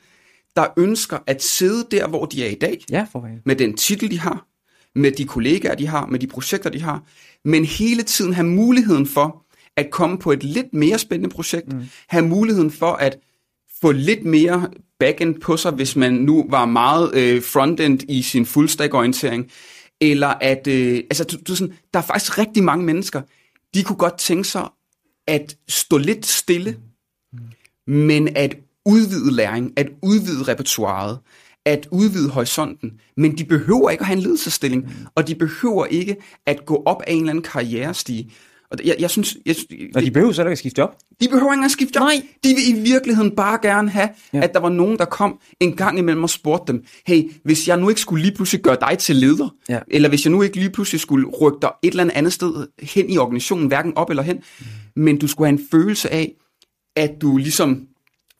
der ønsker at sidde der, hvor de er i dag, ja, for med den titel, de har, med de kollegaer, de har, med de projekter, de har, men hele tiden have muligheden for at komme på et lidt mere spændende projekt, mm. have muligheden for at få lidt mere backend på sig, hvis man nu var meget øh, frontend i sin fullstack-orientering, eller at, øh, altså, du, du, sådan, der er faktisk rigtig mange mennesker, de kunne godt tænke sig at stå lidt stille, mm. men at udvide læring, at udvide repertoireet, at udvide horisonten, men de behøver ikke at have en ledelsesstilling, mm. og de behøver ikke at gå op af en eller anden karrierestige. Og jeg, jeg synes... Jeg, og de behøver så ikke at skifte job? De behøver ikke at skifte job. Nej. De vil i virkeligheden bare gerne have, ja. at der var nogen, der kom en gang imellem og spurgte dem, hey, hvis jeg nu ikke skulle lige pludselig gøre dig til leder, ja. eller hvis jeg nu ikke lige pludselig skulle rykke dig et eller andet sted hen i organisationen, hverken op eller hen, mm. men du skulle have en følelse af, at du ligesom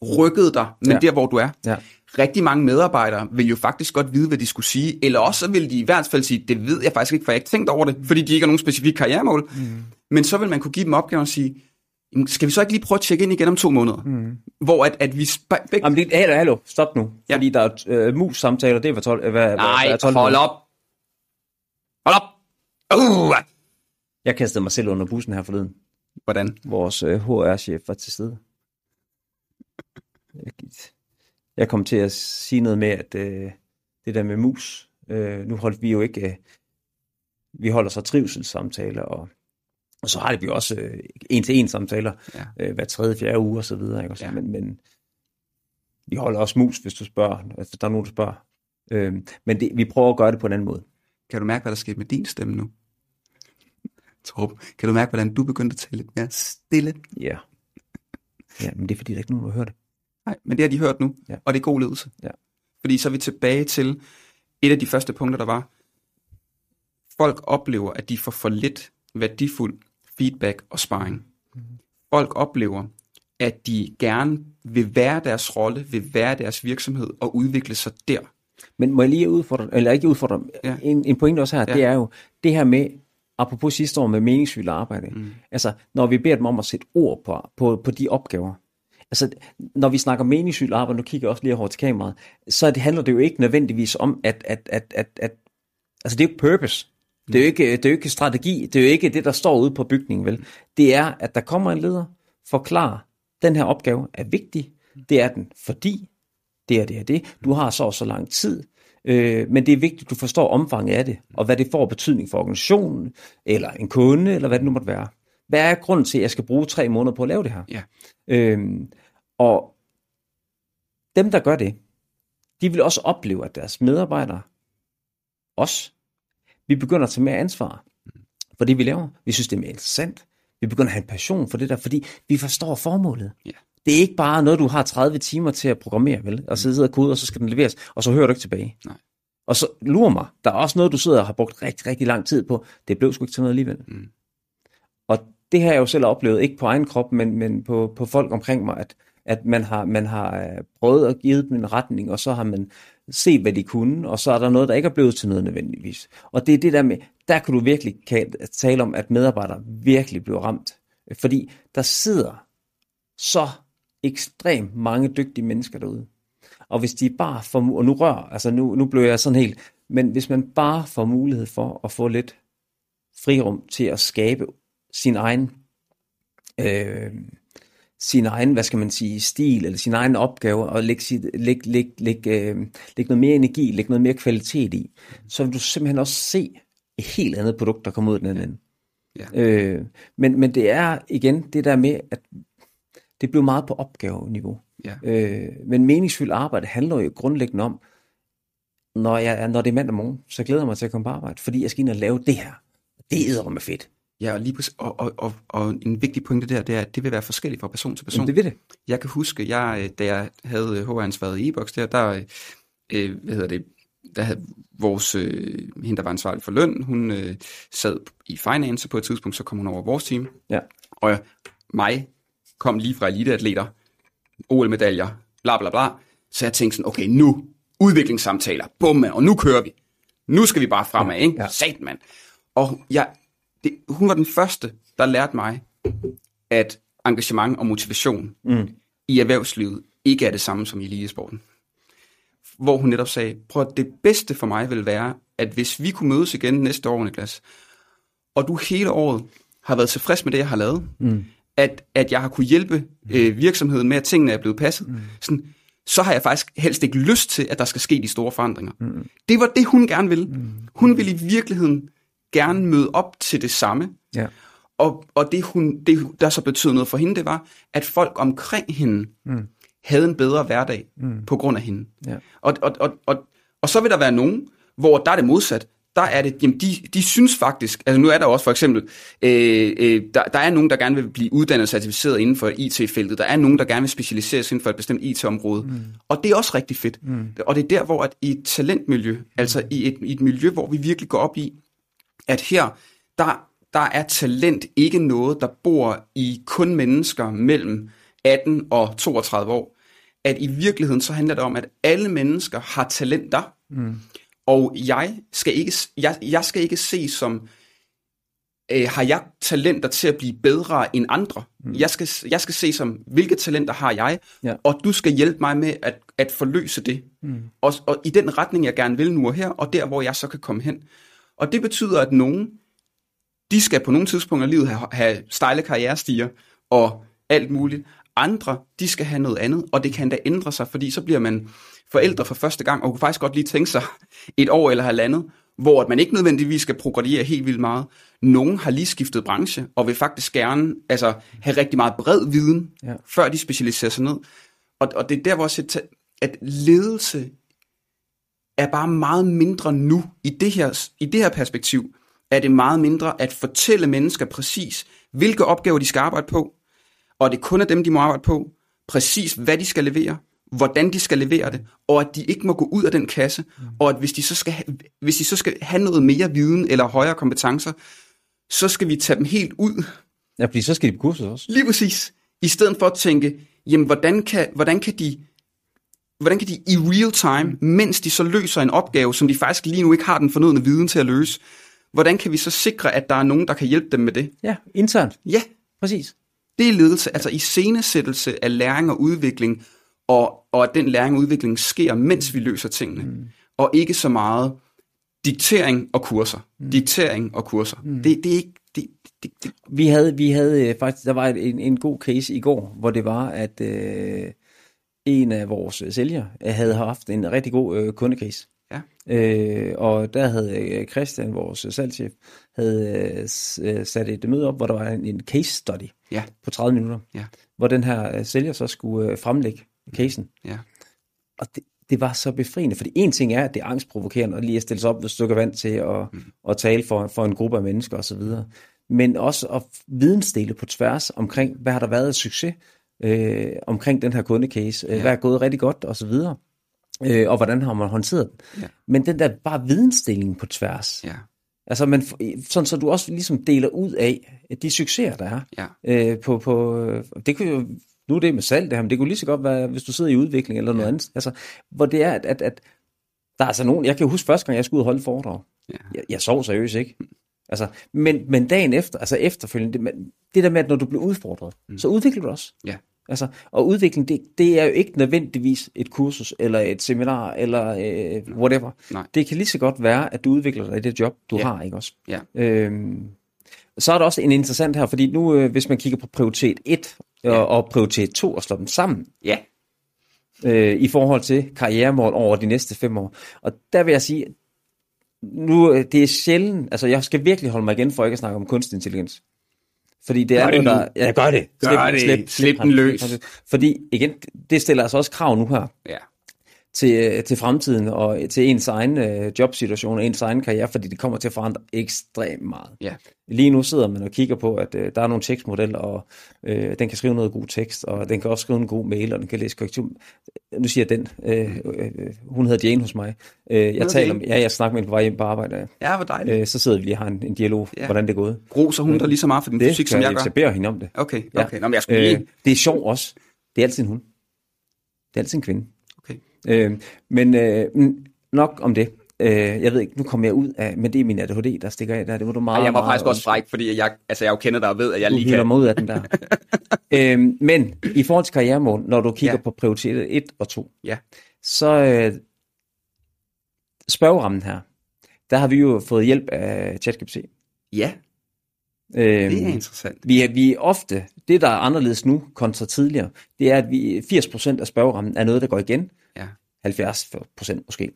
rykket dig, men ja. der hvor du er. Ja. Rigtig mange medarbejdere vil jo faktisk godt vide, hvad de skulle sige, eller også vil de i hvert fald sige, det ved jeg faktisk ikke, for jeg har ikke tænkt over det, fordi de ikke har nogen specifikke karrieremål. Mm. Men så vil man kunne give dem opgaven og sige, skal vi så ikke lige prøve at tjekke ind igen om to måneder? Mm. Hvor at, at vi... Begge... Jamen, det, hallo, hallo, stop nu. Ja. Fordi der er øh, mus-samtaler, det er hvad 12... Hvad, Nej, hvad 12 hold op. Hold op. Uh. Jeg kastede mig selv under bussen her forleden. Hvordan? Vores øh, HR-chef var til stede. Jeg kom til at sige noget med, at øh, det der med mus, øh, nu holdt vi jo ikke, øh, vi holder så trivselssamtaler, og, og så har vi også øh, en-til-en samtaler ja. øh, hver tredje, fjerde uge og så videre. Ikke? Også, ja. men, men vi holder også mus, hvis du spørger, altså, der er nogen, der spørger. Øh, men det, vi prøver at gøre det på en anden måde. Kan du mærke, hvad der skete med din stemme nu? Torb, kan du mærke, hvordan du begyndte at tale lidt mere stille? Ja. Ja, men det er fordi, der er ikke nogen, der har hørt det. Nej, men det har de hørt nu, ja. og det er god ledelse. Ja. Fordi så er vi tilbage til et af de første punkter, der var, folk oplever, at de får for lidt værdifuld feedback og sparring. Mm. Folk oplever, at de gerne vil være deres rolle, vil være deres virksomhed og udvikle sig der. Men må jeg lige udfordre, eller ikke udfordre, ja. en, en pointe også her, ja. det er jo det her med, apropos sidste år med meningsfyldt arbejde, mm. altså når vi beder dem om at sætte ord på, på, på de opgaver, altså når vi snakker meningsfyldt arbejde, nu kigger jeg også lige over til kameraet, så det handler det jo ikke nødvendigvis om, at, at, at, at, at altså det er jo purpose, det er, jo ikke, det er jo ikke strategi, det er jo ikke det, der står ude på bygningen, vel? Det er, at der kommer en leder, forklarer, den her opgave er vigtig, det er den, fordi det er det er det. Du har så og så lang tid, øh, men det er vigtigt, at du forstår omfanget af det, og hvad det får betydning for organisationen, eller en kunde, eller hvad det nu måtte være. Hvad er grunden til, at jeg skal bruge tre måneder på at lave det her? Ja. Øhm, og dem, der gør det, de vil også opleve, at deres medarbejdere, os, vi begynder at tage mere ansvar for det, vi laver. Vi synes, det er mere interessant. Vi begynder at have en passion for det der, fordi vi forstår formålet. Ja. Det er ikke bare noget, du har 30 timer til at programmere, vel? Og så sidder og kode, og så skal den leveres, og så hører du ikke tilbage. Nej. Og så lurer mig, der er også noget, du sidder og har brugt rigtig, rigtig lang tid på. Det blev sgu ikke til noget alligevel. Mm. Og det har jeg jo selv oplevet, ikke på egen krop, men, men på, på folk omkring mig, at, at man har, man har øh, prøvet at give dem en retning, og så har man set, hvad de kunne, og så er der noget, der ikke er blevet til noget nødvendigvis. Og det er det der med, der kan du virkelig tale om, at medarbejdere virkelig bliver ramt. Fordi der sidder så ekstremt mange dygtige mennesker derude. Og hvis de bare får, og nu rør, altså nu, nu blev jeg sådan helt, men hvis man bare får mulighed for at få lidt frirum til at skabe sin egen, øh, sin egen, hvad skal man sige, stil, eller sin egen opgave, og lægge, sit, lægge, lægge, lægge, øh, lægge noget mere energi, lægge noget mere kvalitet i, så vil du simpelthen også se et helt andet produkt, der kommer ud den anden. Ja. Øh, men, men det er igen det der med, at det bliver meget på opgaveniveau. Ja. Øh, men meningsfyldt arbejde handler jo grundlæggende om, når, jeg, når det er mandag morgen, så glæder jeg mig til at komme på arbejde, fordi jeg skal ind og lave det her. Det er med fedt. Ja, og, lige og, og, og, og en vigtig pointe der, det er, at det vil være forskelligt fra person til person. Jamen, det vil det. Jeg kan huske, jeg, da jeg havde HR-ansvaret i e-boks der, der, øh, hvad hedder det, der havde vores, øh, hende der var ansvarlig for løn, hun øh, sad i finance på et tidspunkt, så kom hun over vores team. Ja. Og mig kom lige fra eliteatleter, OL-medaljer, bla bla bla. Så jeg tænkte sådan, okay, nu udviklingssamtaler, bum, og nu kører vi. Nu skal vi bare fremad, ikke? Ja. Sat, mand. Og jeg, det, hun var den første, der lærte mig, at engagement og motivation Mm. i erhvervslivet ikke er det samme som i elitesporten. Hvor hun netop sagde, prøv at det bedste for mig vil være, at hvis vi kunne mødes igen næste år, Niklas, og du hele året har været tilfreds med det, jeg har lavet, Mm. at, at jeg har kunne hjælpe øh, virksomheden med, at tingene er blevet passet, mm. sådan, så har jeg faktisk helst ikke lyst til, at der skal ske de store forandringer. Mm. Det var det, hun gerne ville. Mm. Hun ville i virkeligheden gerne møde op til det samme. Ja. Og, og det, hun, det, der så betød noget for hende, det var, at folk omkring hende Mm. havde en bedre hverdag Mm. på grund af hende. Ja. Og, og, og, og, og så vil der være nogen, hvor der er det modsat. Der er det, jamen de, de synes faktisk, altså nu er der også for eksempel, øh, øh, der, der er nogen, der gerne vil blive uddannet og certificeret inden for IT-feltet. Der er nogen, der gerne vil specialiseres inden for et bestemt IT-område. Mm. Og det er også rigtig fedt. Mm. Og det er der, hvor at i et talentmiljø, altså i et, i et miljø, hvor vi virkelig går op i, at her, der, der er talent ikke noget, der bor i kun mennesker mellem 18 og 32 år. At i virkeligheden så handler det om, at alle mennesker har talenter, mm. og jeg skal ikke, jeg, jeg skal ikke se som, øh, har jeg talenter til at blive bedre end andre? Mm. Jeg, skal, jeg skal se som, hvilke talenter har jeg, Ja. og du skal hjælpe mig med at, at forløse det. Mm. Og, og i den retning, jeg gerne vil nu og her, og der, hvor jeg så kan komme hen. Og det betyder, at nogen de skal på nogle tidspunkter af livet have, have stejle karrierestiger og alt muligt. Andre, de skal have noget andet, og det kan da ændre sig, fordi så bliver man forældre for første gang, og kunne faktisk godt lige tænke sig et år eller halvandet, hvor man ikke nødvendigvis skal progredere helt vildt meget. Nogle har lige skiftet branche, og vil faktisk gerne altså, have rigtig meget bred viden, ja. før de specialiserer sig ned. Og, og det er der, hvor jeg at ledelse er bare meget mindre nu. I det, her, I det her perspektiv er det meget mindre at fortælle mennesker præcis, hvilke opgaver de skal arbejde på, og det kun er dem, de må arbejde på, præcis hvad de skal levere, hvordan de skal levere det, og at de ikke må gå ud af den kasse, mm. og at hvis de, så skal hvis de så skal have noget mere viden eller højere kompetencer, så skal vi tage dem helt ud. Ja, fordi så skal de på kurset også. Lige præcis. I stedet for at tænke, jamen hvordan kan, hvordan kan de hvordan kan de i real time, mm. mens de så løser en opgave, som de faktisk lige nu ikke har den fornødne viden til at løse, hvordan kan vi så sikre, at der er nogen, der kan hjælpe dem med det? Ja, internt. Ja. Præcis. Det er ledelse, altså i scenesættelse af læring og udvikling, og, og at den læring og udvikling sker, mens vi løser tingene. Mm. Og ikke så meget diktering og kurser. Mm. Diktering og kurser. Mm. Det, det er ikke... Det, det, det. Vi havde, vi havde øh, faktisk, der var en, en god case i går, hvor det var, at øh, en af vores sælgere havde haft en rigtig god øh, kundecase. Ja. Øh, og der havde øh, Christian, vores salgschef, havde øh, sat et møde op, hvor der var en, en case study ja. på 30 minutter, ja. hvor den her øh, sælger så skulle øh, fremlægge casen. Ja. Og det, det var så befriende, fordi en ting er, at det er angstprovokerende at lige at stille sig op ved et stykke vand til at, mm. at tale for, for en gruppe af mennesker osv., men også at vidensdele på tværs omkring, hvad har der været af succes øh, omkring den her kundecase, øh, ja. hvad er gået rigtig godt osv., øh, og hvordan har man håndteret den. Ja. Men den der bare vidensdeling på tværs, ja. altså man, sådan så du også ligesom deler ud af de succeser, der er. Ja. Øh, på, på, det kunne jo nu er det med salg det her, men det kunne lige så godt være, hvis du sidder i udvikling eller noget ja. andet. Altså, hvor det er, at, at, at der er altså nogen, jeg kan huske første gang, jeg skulle ud og holde foredrag. Ja. Jeg, jeg sov seriøst ikke. Altså, men, men dagen efter, altså efterfølgende, det, det der med, at når du bliver udfordret, mm. så udvikler du også. Ja. Altså, og udvikling, det, det er jo ikke nødvendigvis et kursus, eller et seminar, eller øh, whatever. Nej. Det kan lige så godt være, at du udvikler dig i det job, du ja. har, ikke også? Ja. Øhm, så er der også en interessant her, fordi nu, øh, hvis man kigger på prioritet 1 ja. og, og prioritet 2 og slår dem sammen, ja. øh, i forhold til karrieremål over de næste fem år. Og der vil jeg sige, nu øh, det er sjældent, altså jeg skal virkelig holde mig igen for ikke at snakke om kunstig intelligens. Fordi det gør er det noget, der... Ja, gør det. Slip, gør det. Slip, slip, slip den løs. Fordi igen, det stiller altså også krav nu her. Ja til, til fremtiden og til ens egen øh, jobsituation og ens egen karriere, fordi det kommer til at forandre ekstremt meget. Ja. Lige nu sidder man og kigger på, at øh, der er nogle tekstmodeller, og øh, den kan skrive noget god tekst, og den kan også skrive en god mail, og den kan læse korrektur. Nu siger jeg den. Øh, øh, hun hedder Jane hos mig. Øh, jeg taler ja, jeg snakker med hende på vej hjem på arbejde. Ja, hvor dejligt. Øh, så sidder vi lige og har en, en dialog, ja. hvordan det er gået. Roser hun øh, der lige så meget for din fysik, som jeg gør? Det beder hende om det. Okay, okay. Ja. Nå, men jeg skulle lige... øh, det er sjovt også. Det er altid en hund. Det er altid en kvinde. Øh, men øh, nok om det. Øh, jeg ved ikke, nu kommer jeg ud af, men det er min ADHD, der stikker af der. Det var du meget, Ej, jeg var meget faktisk også fræk, fordi jeg, altså, jeg jo kender dig og ved, at jeg du lige kan... mig ud af den der. øh, men i forhold til karrieremål, når du kigger ja. på prioritet 1 og 2, ja. så øh, spørgerammen her, der har vi jo fået hjælp af ChatGPT. Ja, Øhm, det er interessant. Vi er, vi er ofte, det der er anderledes nu kontra tidligere, det er, at vi 80% af spørgerammen er noget, der går igen. Ja. 70% måske.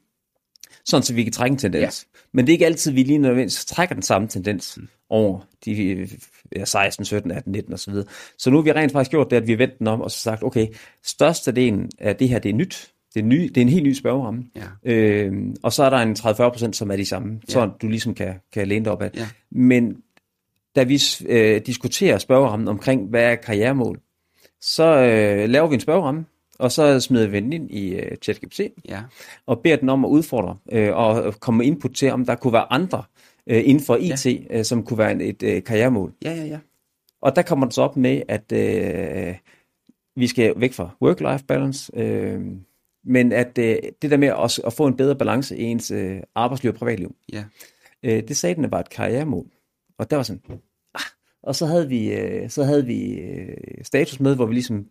Sådan, så vi kan trække en tendens. Ja. Men det er ikke altid, vi lige nødvendigvis trækker den samme tendens mm. over de ja, 16, 17, 18, 19 osv. Så, så nu har vi rent faktisk gjort det, at vi har vendt den om og så sagt, okay, størstedelen af det her, det er nyt. Det er, ny, det er en helt ny spørgeramme. Ja. Øhm, og så er der en 30-40%, som er de samme, ja. så du ligesom kan, kan læne dig op af. Ja. Men da vi øh, diskuterer spørgerammen omkring, hvad er karrieremål, så øh, laver vi en spørgeramme, og så smider vi den ind i øh, ChatGPT, ja. og beder den om at udfordre øh, og komme med input til, om der kunne være andre øh, inden for IT, ja. øh, som kunne være en, et øh, karrieremål. Ja, ja, ja. Og der kommer den så op med, at øh, vi skal væk fra work-life balance, øh, men at øh, det der med at, at få en bedre balance i ens øh, arbejdsliv og privatliv, ja. øh, det sagde den var et karrieremål. Og der var sådan, ah. og så havde vi, øh, så havde vi øh, status med, hvor vi ligesom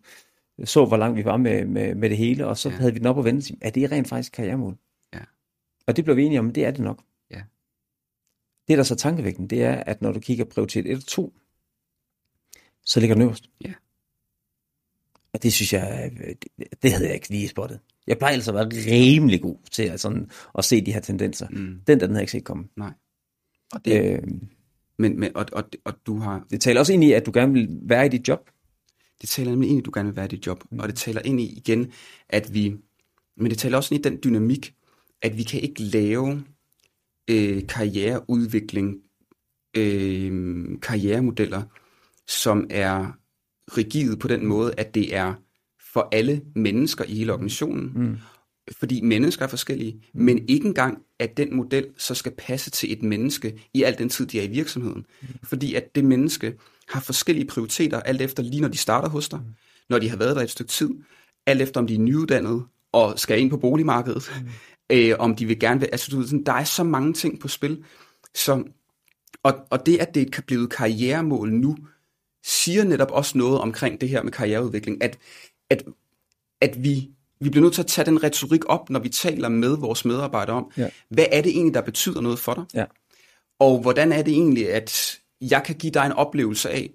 så, hvor langt vi var med, med, med det hele, og så ja. havde vi den op og vente, er det rent faktisk karrieremål? Ja. Og det blev vi enige om, det er det nok. Ja. Det, der er så tankevækkende, det er, at når du kigger prioritet 1 og 2, så ligger den øverst. Ja. Og det synes jeg, det, det havde jeg ikke lige spottet. Jeg plejer altså at være rimelig god til at, sådan, at se de her tendenser. Mm. Den der, den havde jeg ikke set komme. Nej. Og det, Øh, men, men, og, og, og du har, det taler også ind i, at du gerne vil være i dit job. Det taler nemlig ind i, at du gerne vil være i dit job. Mm. Og det taler ind i igen, at vi, men det taler også ind i den dynamik, at vi kan ikke lave øh, karriereudvikling, øh, karrieremodeller, som er rigide på den måde, at det er for alle mennesker i hele organisationen. Mm. Fordi mennesker er forskellige, men ikke engang, at den model så skal passe til et menneske i al den tid, de er i virksomheden. Fordi at det menneske har forskellige prioriteter, alt efter lige når de starter hos dig, når de har været der et stykke tid, alt efter om de er nyuddannede og skal ind på boligmarkedet, øh, om de vil gerne vil, altså du ved, sådan, der er så mange ting på spil, så, og, og det, at det er blevet karrieremål nu, siger netop også noget omkring det her med karriereudvikling, at, at, at vi, vi bliver nødt til at tage den retorik op, når vi taler med vores medarbejdere om, Ja. hvad er det egentlig, der betyder noget for dig? Ja. Og hvordan er det egentlig, at jeg kan give dig en oplevelse af,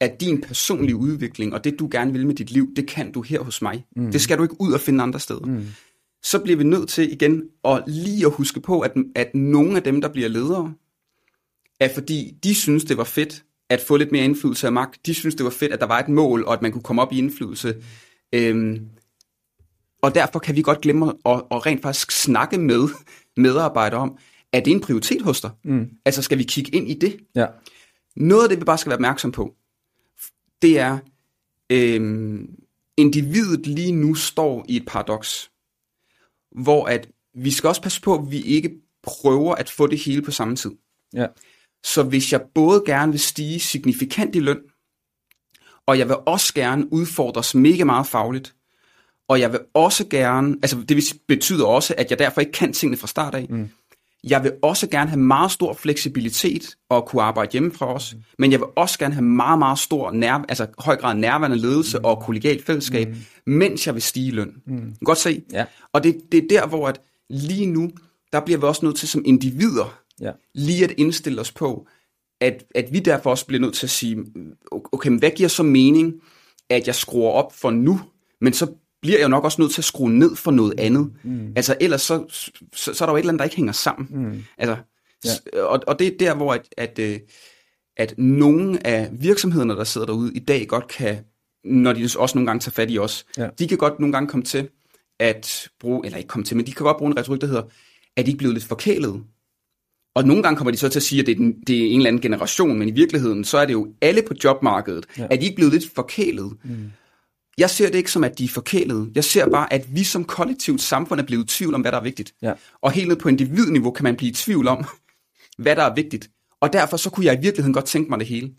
at din personlige udvikling og det, du gerne vil med dit liv, det kan du her hos mig. Mm. Det skal du ikke ud og finde andre steder. Mm. Så bliver vi nødt til igen at lige at huske på, at, at nogle af dem, der bliver ledere, er fordi de synes, det var fedt at få lidt mere indflydelse af magt. De synes, det var fedt, at der var et mål, og at man kunne komme op i indflydelse. Øhm, og derfor kan vi godt glemme at, at rent faktisk snakke med medarbejdere om, er det en prioritet hos dig? Mm. Altså skal vi kigge ind i det? Ja. Noget af det, vi bare skal være opmærksom på, det er, øhm, individet lige nu står i et paradoks, hvor at vi skal også passe på, at vi ikke prøver at få det hele på samme tid. Ja. Så hvis jeg både gerne vil stige signifikant i løn, og jeg vil også gerne udfordres mega meget fagligt, og jeg vil også gerne, altså det betyder også, at jeg derfor ikke kan tingene fra start af. Mm. Jeg vil også gerne have meget stor fleksibilitet og kunne arbejde hjemmefra også, mm. men jeg vil også gerne have meget, meget stor nær, altså høj grad nærværende ledelse mm. og kollegialt fællesskab, mm. mens jeg vil stige i løn. Mm. Godt se. Ja. Og det, det er der, hvor at lige nu, der bliver vi også nødt til som individer, Ja. lige at indstille os på, at, at vi derfor også bliver nødt til at sige, okay, men hvad giver så mening, at jeg skruer op for nu, men så bliver jeg jo nok også nødt til at skrue ned for noget andet. Mm. Altså ellers så, så, så er der jo et eller andet, der ikke hænger sammen. Mm. Altså, ja. og, og det er der, hvor at, at, øh, at nogle af virksomhederne, der sidder derude i dag, godt kan, når de også nogle gange tager fat i os, Ja. de kan godt nogle gange komme til at bruge, eller ikke komme til, men de kan godt bruge en retorik, der hedder, at de ikke blevet lidt forkælede. Og nogle gange kommer de så til at sige, at det er, den, det er en eller anden generation, men i virkeligheden, så er det jo alle på jobmarkedet. Ja. Er de ikke blevet lidt forkælet? Mm. Jeg ser det ikke som, at de er forkælede. Jeg ser bare, at vi som kollektivt samfund er blevet i tvivl om, hvad der er vigtigt. Ja. Og helt ned på individniveau kan man blive i tvivl om, hvad der er vigtigt. Og derfor så kunne jeg i virkeligheden godt tænke mig det hele.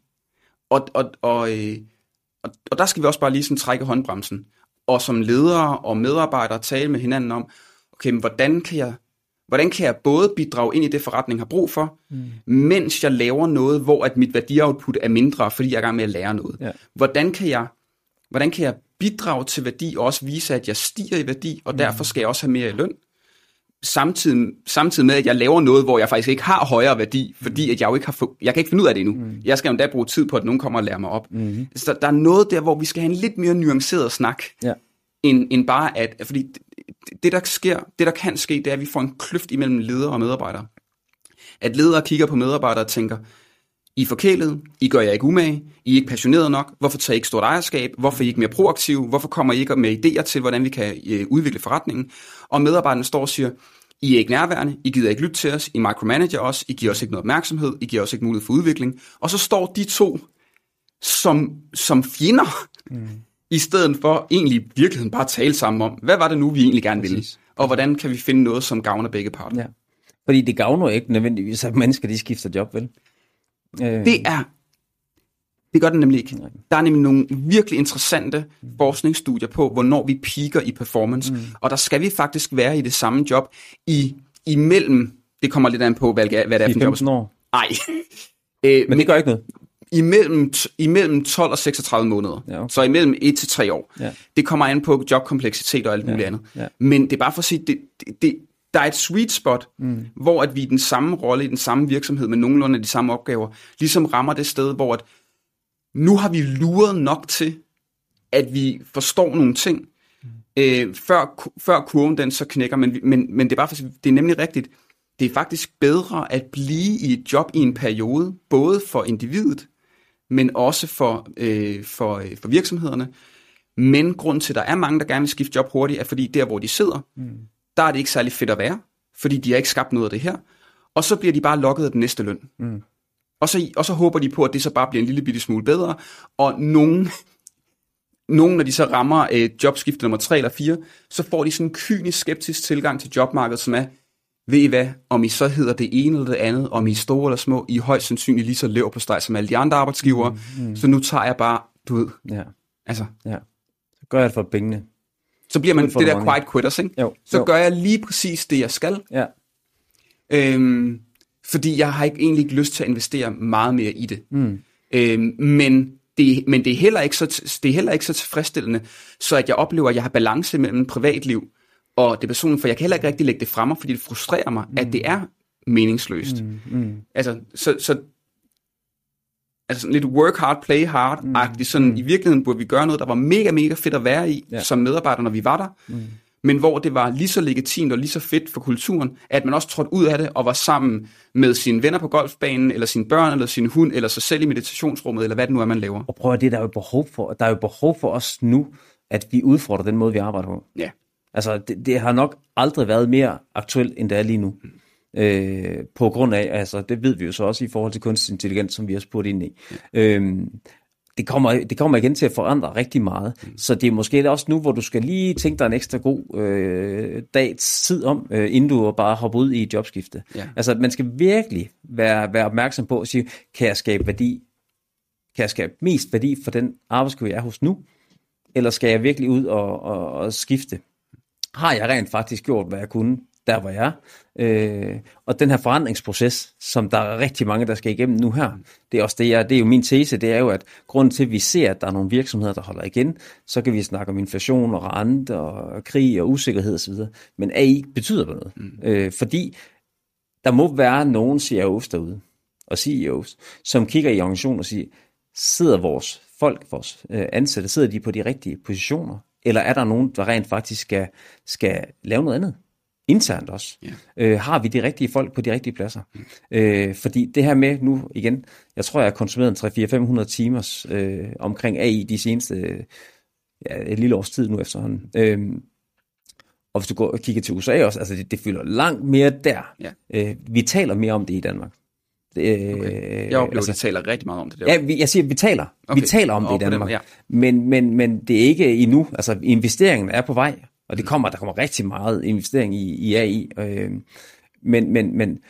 Og, og, og, øh, og, og der skal vi også bare lige sådan trække håndbremsen. Og som ledere og medarbejdere tale med hinanden om, okay, men hvordan kan jeg, hvordan kan jeg både bidrage ind i det, forretning har brug for, mm. mens jeg laver noget, hvor at mit værdioutput er mindre, fordi jeg er i gang med at lære noget. Ja. Hvordan kan jeg hvordan kan jeg bidrage til værdi, og også vise, at jeg stiger i værdi, og derfor skal jeg også have mere i løn. Samtidig, samtidig med, at jeg laver noget, hvor jeg faktisk ikke har højere værdi, fordi at jeg jo ikke har få, jeg kan ikke finde ud af det endnu. Mm. Jeg skal jo endda bruge tid på, at nogen kommer og lærer mig op. Mm. Så der, der er noget der, hvor vi skal have en lidt mere nuanceret snak, Ja. end, end bare at, fordi det, det, der sker, det der kan ske, det er, at vi får en kløft imellem ledere og medarbejdere. At ledere kigger på medarbejdere og tænker, I er forkælet, I gør jer ikke umage, I er ikke passionerede nok, hvorfor tager I ikke stort ejerskab, hvorfor er I ikke mere proaktive, hvorfor kommer I ikke med idéer til, hvordan vi kan øh, udvikle forretningen. Og medarbejderne står og siger, I er ikke nærværende, I gider ikke lytte til os, I micromanager os, I giver os ikke noget opmærksomhed, I giver os ikke mulighed for udvikling. Og så står de to som, som fjender, mm. i stedet for egentlig i virkeligheden bare at tale sammen om, hvad var det nu, vi egentlig gerne ville, Præcis. og hvordan kan vi finde noget, som gavner begge parter. Ja. Fordi det gavner ikke nødvendigvis, at mennesker de skifter job, vel? Øh, Det er, det gør det nemlig ikke. Der er nemlig nogle virkelig interessante forskningsstudier på, hvornår vi peaker i performance, mm. og der skal vi faktisk være i det samme job i imellem, det kommer lidt an på, hvad, er- hvad det er for en job. 15 år. Nej. øh, Men det gør ikke noget. imellem, imellem 12 og 36 måneder. Ja, okay. Så imellem 1 til 3 år. Ja. Det kommer an på jobkompleksitet og alt muligt andet. ja. Men det er bare for at sige, det, det, det, der er et sweet spot, mm. hvor at vi i den samme rolle, i den samme virksomhed, med nogenlunde de samme opgaver, ligesom rammer det sted, hvor at nu har vi luret nok til, at vi forstår nogle ting, mm. øh, før, før kurven den så knækker, men, men, men det, er bare, det er nemlig rigtigt, det er faktisk bedre at blive i et job i en periode, både for individet, men også for, øh, for, øh, for virksomhederne. Men grund til, at der er mange, der gerne vil skifte job hurtigt, er fordi der, hvor de sidder, mm. Der er det ikke særlig fedt at være, fordi de har ikke skabt noget af det her. Og så bliver de bare lukket af den næste løn. Mm. Og, så, og så håber de på, at det så bare bliver en lille bitte smule bedre. Og nogen, nogen når de så rammer øh, jobskifte nummer 3 eller 4, så får de sådan en kynisk skeptisk tilgang til jobmarkedet, som er, ved I hvad, om I så hedder det ene eller det andet, om I er store eller små, I er højst sandsynligt lige så lever på steg som alle de andre arbejdsgivere, mm, mm. så nu tager jeg bare, du ved, ja. altså. Ja. Så gør jeg det for pengene. Så bliver man det der quiet quitters, ikke? Jo. Så jo. gør jeg lige præcis det, jeg skal. Ja. Øhm, fordi jeg har ikke, egentlig ikke lyst til at investere meget mere i det. Mm. Øhm, men det, men det er, heller ikke så, det er heller ikke så tilfredsstillende, så at jeg oplever, at jeg har balance mellem privatliv og det personlige, for jeg kan heller ikke rigtig lægge det frem, fordi det frustrerer mig, mm. at det er meningsløst. Mm. Mm. Altså, så, så altså sådan lidt work hard, play hard-agtigt, mm. sådan mm. i virkeligheden burde vi gøre noget, der var mega, mega fedt at være i, ja. som medarbejder, når vi var der, mm. men hvor det var lige så legitimt og lige så fedt for kulturen, at man også trådte ud af det og var sammen med sine venner på golfbanen, eller sine børn, eller sin hund, eller sig selv i meditationsrummet, eller hvad det nu er, man laver. Og prøv at det, der er jo behov for, der er jo behov for os nu, at vi udfordrer den måde, vi arbejder på. Ja. Altså, det, det har nok aldrig været mere aktuelt, end det er lige nu. Øh, på grund af, altså, det ved vi jo så også i forhold til kunstig intelligens, som vi har spurgt ind i. Øh, det kommer, det kommer igen til at forandre rigtig meget. Så det er måske også nu, hvor du skal lige tænke dig en ekstra god øh, dags tid om, øh, inden du bare hopper ud i et jobskifte. Ja. Altså, man skal virkelig være, være opmærksom på at sige, kan jeg skabe værdi? Kan jeg skabe mest værdi for den arbejdsgiver, jeg er hos nu? Eller skal jeg virkelig ud og, og, og skifte? har jeg rent faktisk gjort, hvad jeg kunne, der hvor jeg er. Øh, og den her forandringsproces, som der er rigtig mange, der skal igennem nu her, det er også det, jeg, det er jo min tese, det er jo, at grunden til, at vi ser, at der er nogle virksomheder, der holder igen, så kan vi snakke om inflation og rente og krig og usikkerhed osv., men AI betyder noget. Mm. Øh, fordi der må være nogen CEOs derude, og CEOs, som kigger i organisationen og siger, sidder vores folk, vores øh, ansatte, sidder de på de rigtige positioner? Eller er der nogen, der rent faktisk skal, skal lave noget andet? Internt også. Ja. Øh, har vi de rigtige folk på de rigtige pladser? Mm. Øh, fordi det her med nu igen, jeg tror, jeg har konsumeret en 3-4-500 timers øh, omkring AI de seneste ja, et lille års tid nu efterhånden. Øh, og hvis du går og kigger til USA også, altså det, det fylder langt mere der. Ja. Øh, vi taler mere om det i Danmark. Øh, okay. Jeg oplever, altså, at vi taler rigtig meget om det der. Ja, vi, jeg siger, vi taler. Okay. Vi taler om det i Danmark. Dem, ja. men, men, men det er ikke endnu. Altså, investeringen er på vej, og det mm. kommer, der kommer rigtig meget investering i, i AI. Øh, men, men, men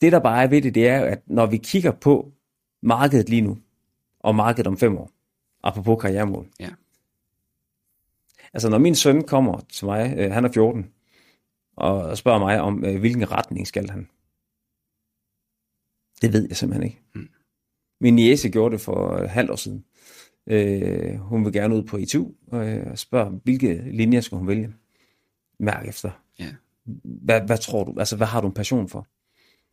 det, der bare er ved det, det er, at når vi kigger på markedet lige nu, og markedet om fem år, apropos karrieremål. Ja. Altså, når min søn kommer til mig, øh, han er 14, og spørger mig om, øh, hvilken retning skal han, det ved jeg simpelthen ikke. Mm. Min niece gjorde det for et halvt år siden. Øh, hun vil gerne ud på ITU og øh, spørger, hvilke linjer skal hun vælge? Mærk efter. Yeah. Hvad, hvad tror du? Altså, hvad har du en passion for?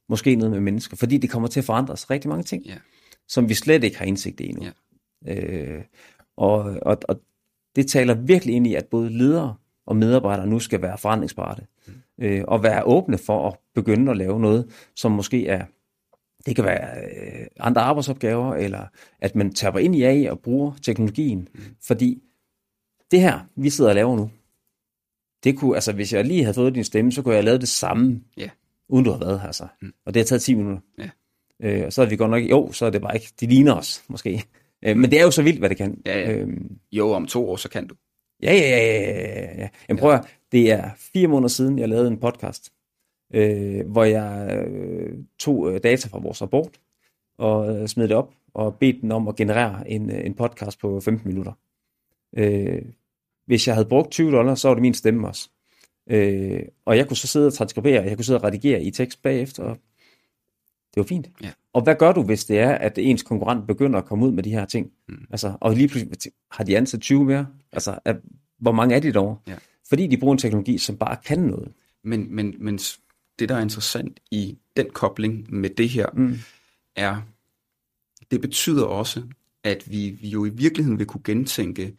Måske noget med mennesker. Fordi det kommer til at forandre sig rigtig mange ting, yeah. som vi slet ikke har indsigt i endnu. Yeah. Øh, og, og, og det taler virkelig ind i, at både ledere og medarbejdere nu skal være forandringsparate. Mm. Øh, og være åbne for at begynde at lave noget, som måske er det kan være øh, andre arbejdsopgaver, eller at man taber ind i AI og bruger teknologien. Mm. Fordi det her, vi sidder og laver nu, det kunne, altså hvis jeg lige havde fået din stemme, så kunne jeg have lavet det samme, yeah. uden du har været her. Så. Mm. Og det har taget 10 minutter. Yeah. Øh, og så er vi godt nok, jo, så er det bare ikke, de ligner os måske. Øh, men det er jo så vildt, hvad det kan. Ja, ja. Øhm, jo, om to år, så kan du. Ja, ja, ja, ja. ja. Jamen, prøv at, det er fire måneder siden, jeg lavede en podcast øh, hvor jeg øh, tog øh, data fra vores rapport og øh, smed det op og bedte den om at generere en, øh, en podcast på 15 minutter. Øh, hvis jeg havde brugt 20 dollars, så var det min stemme også. Øh, og jeg kunne så sidde og transkribere, jeg kunne sidde og redigere i tekst bagefter, og det var fint. Ja. Og hvad gør du, hvis det er, at ens konkurrent begynder at komme ud med de her ting? Mm. Altså, og lige pludselig har de ansat 20 mere? Altså, at, hvor mange er de dog? Ja. Fordi de bruger en teknologi, som bare kan noget. Men, men, men det, der er interessant i den kobling med det her, mm. er, det betyder også, at vi, vi jo i virkeligheden vil kunne gentænke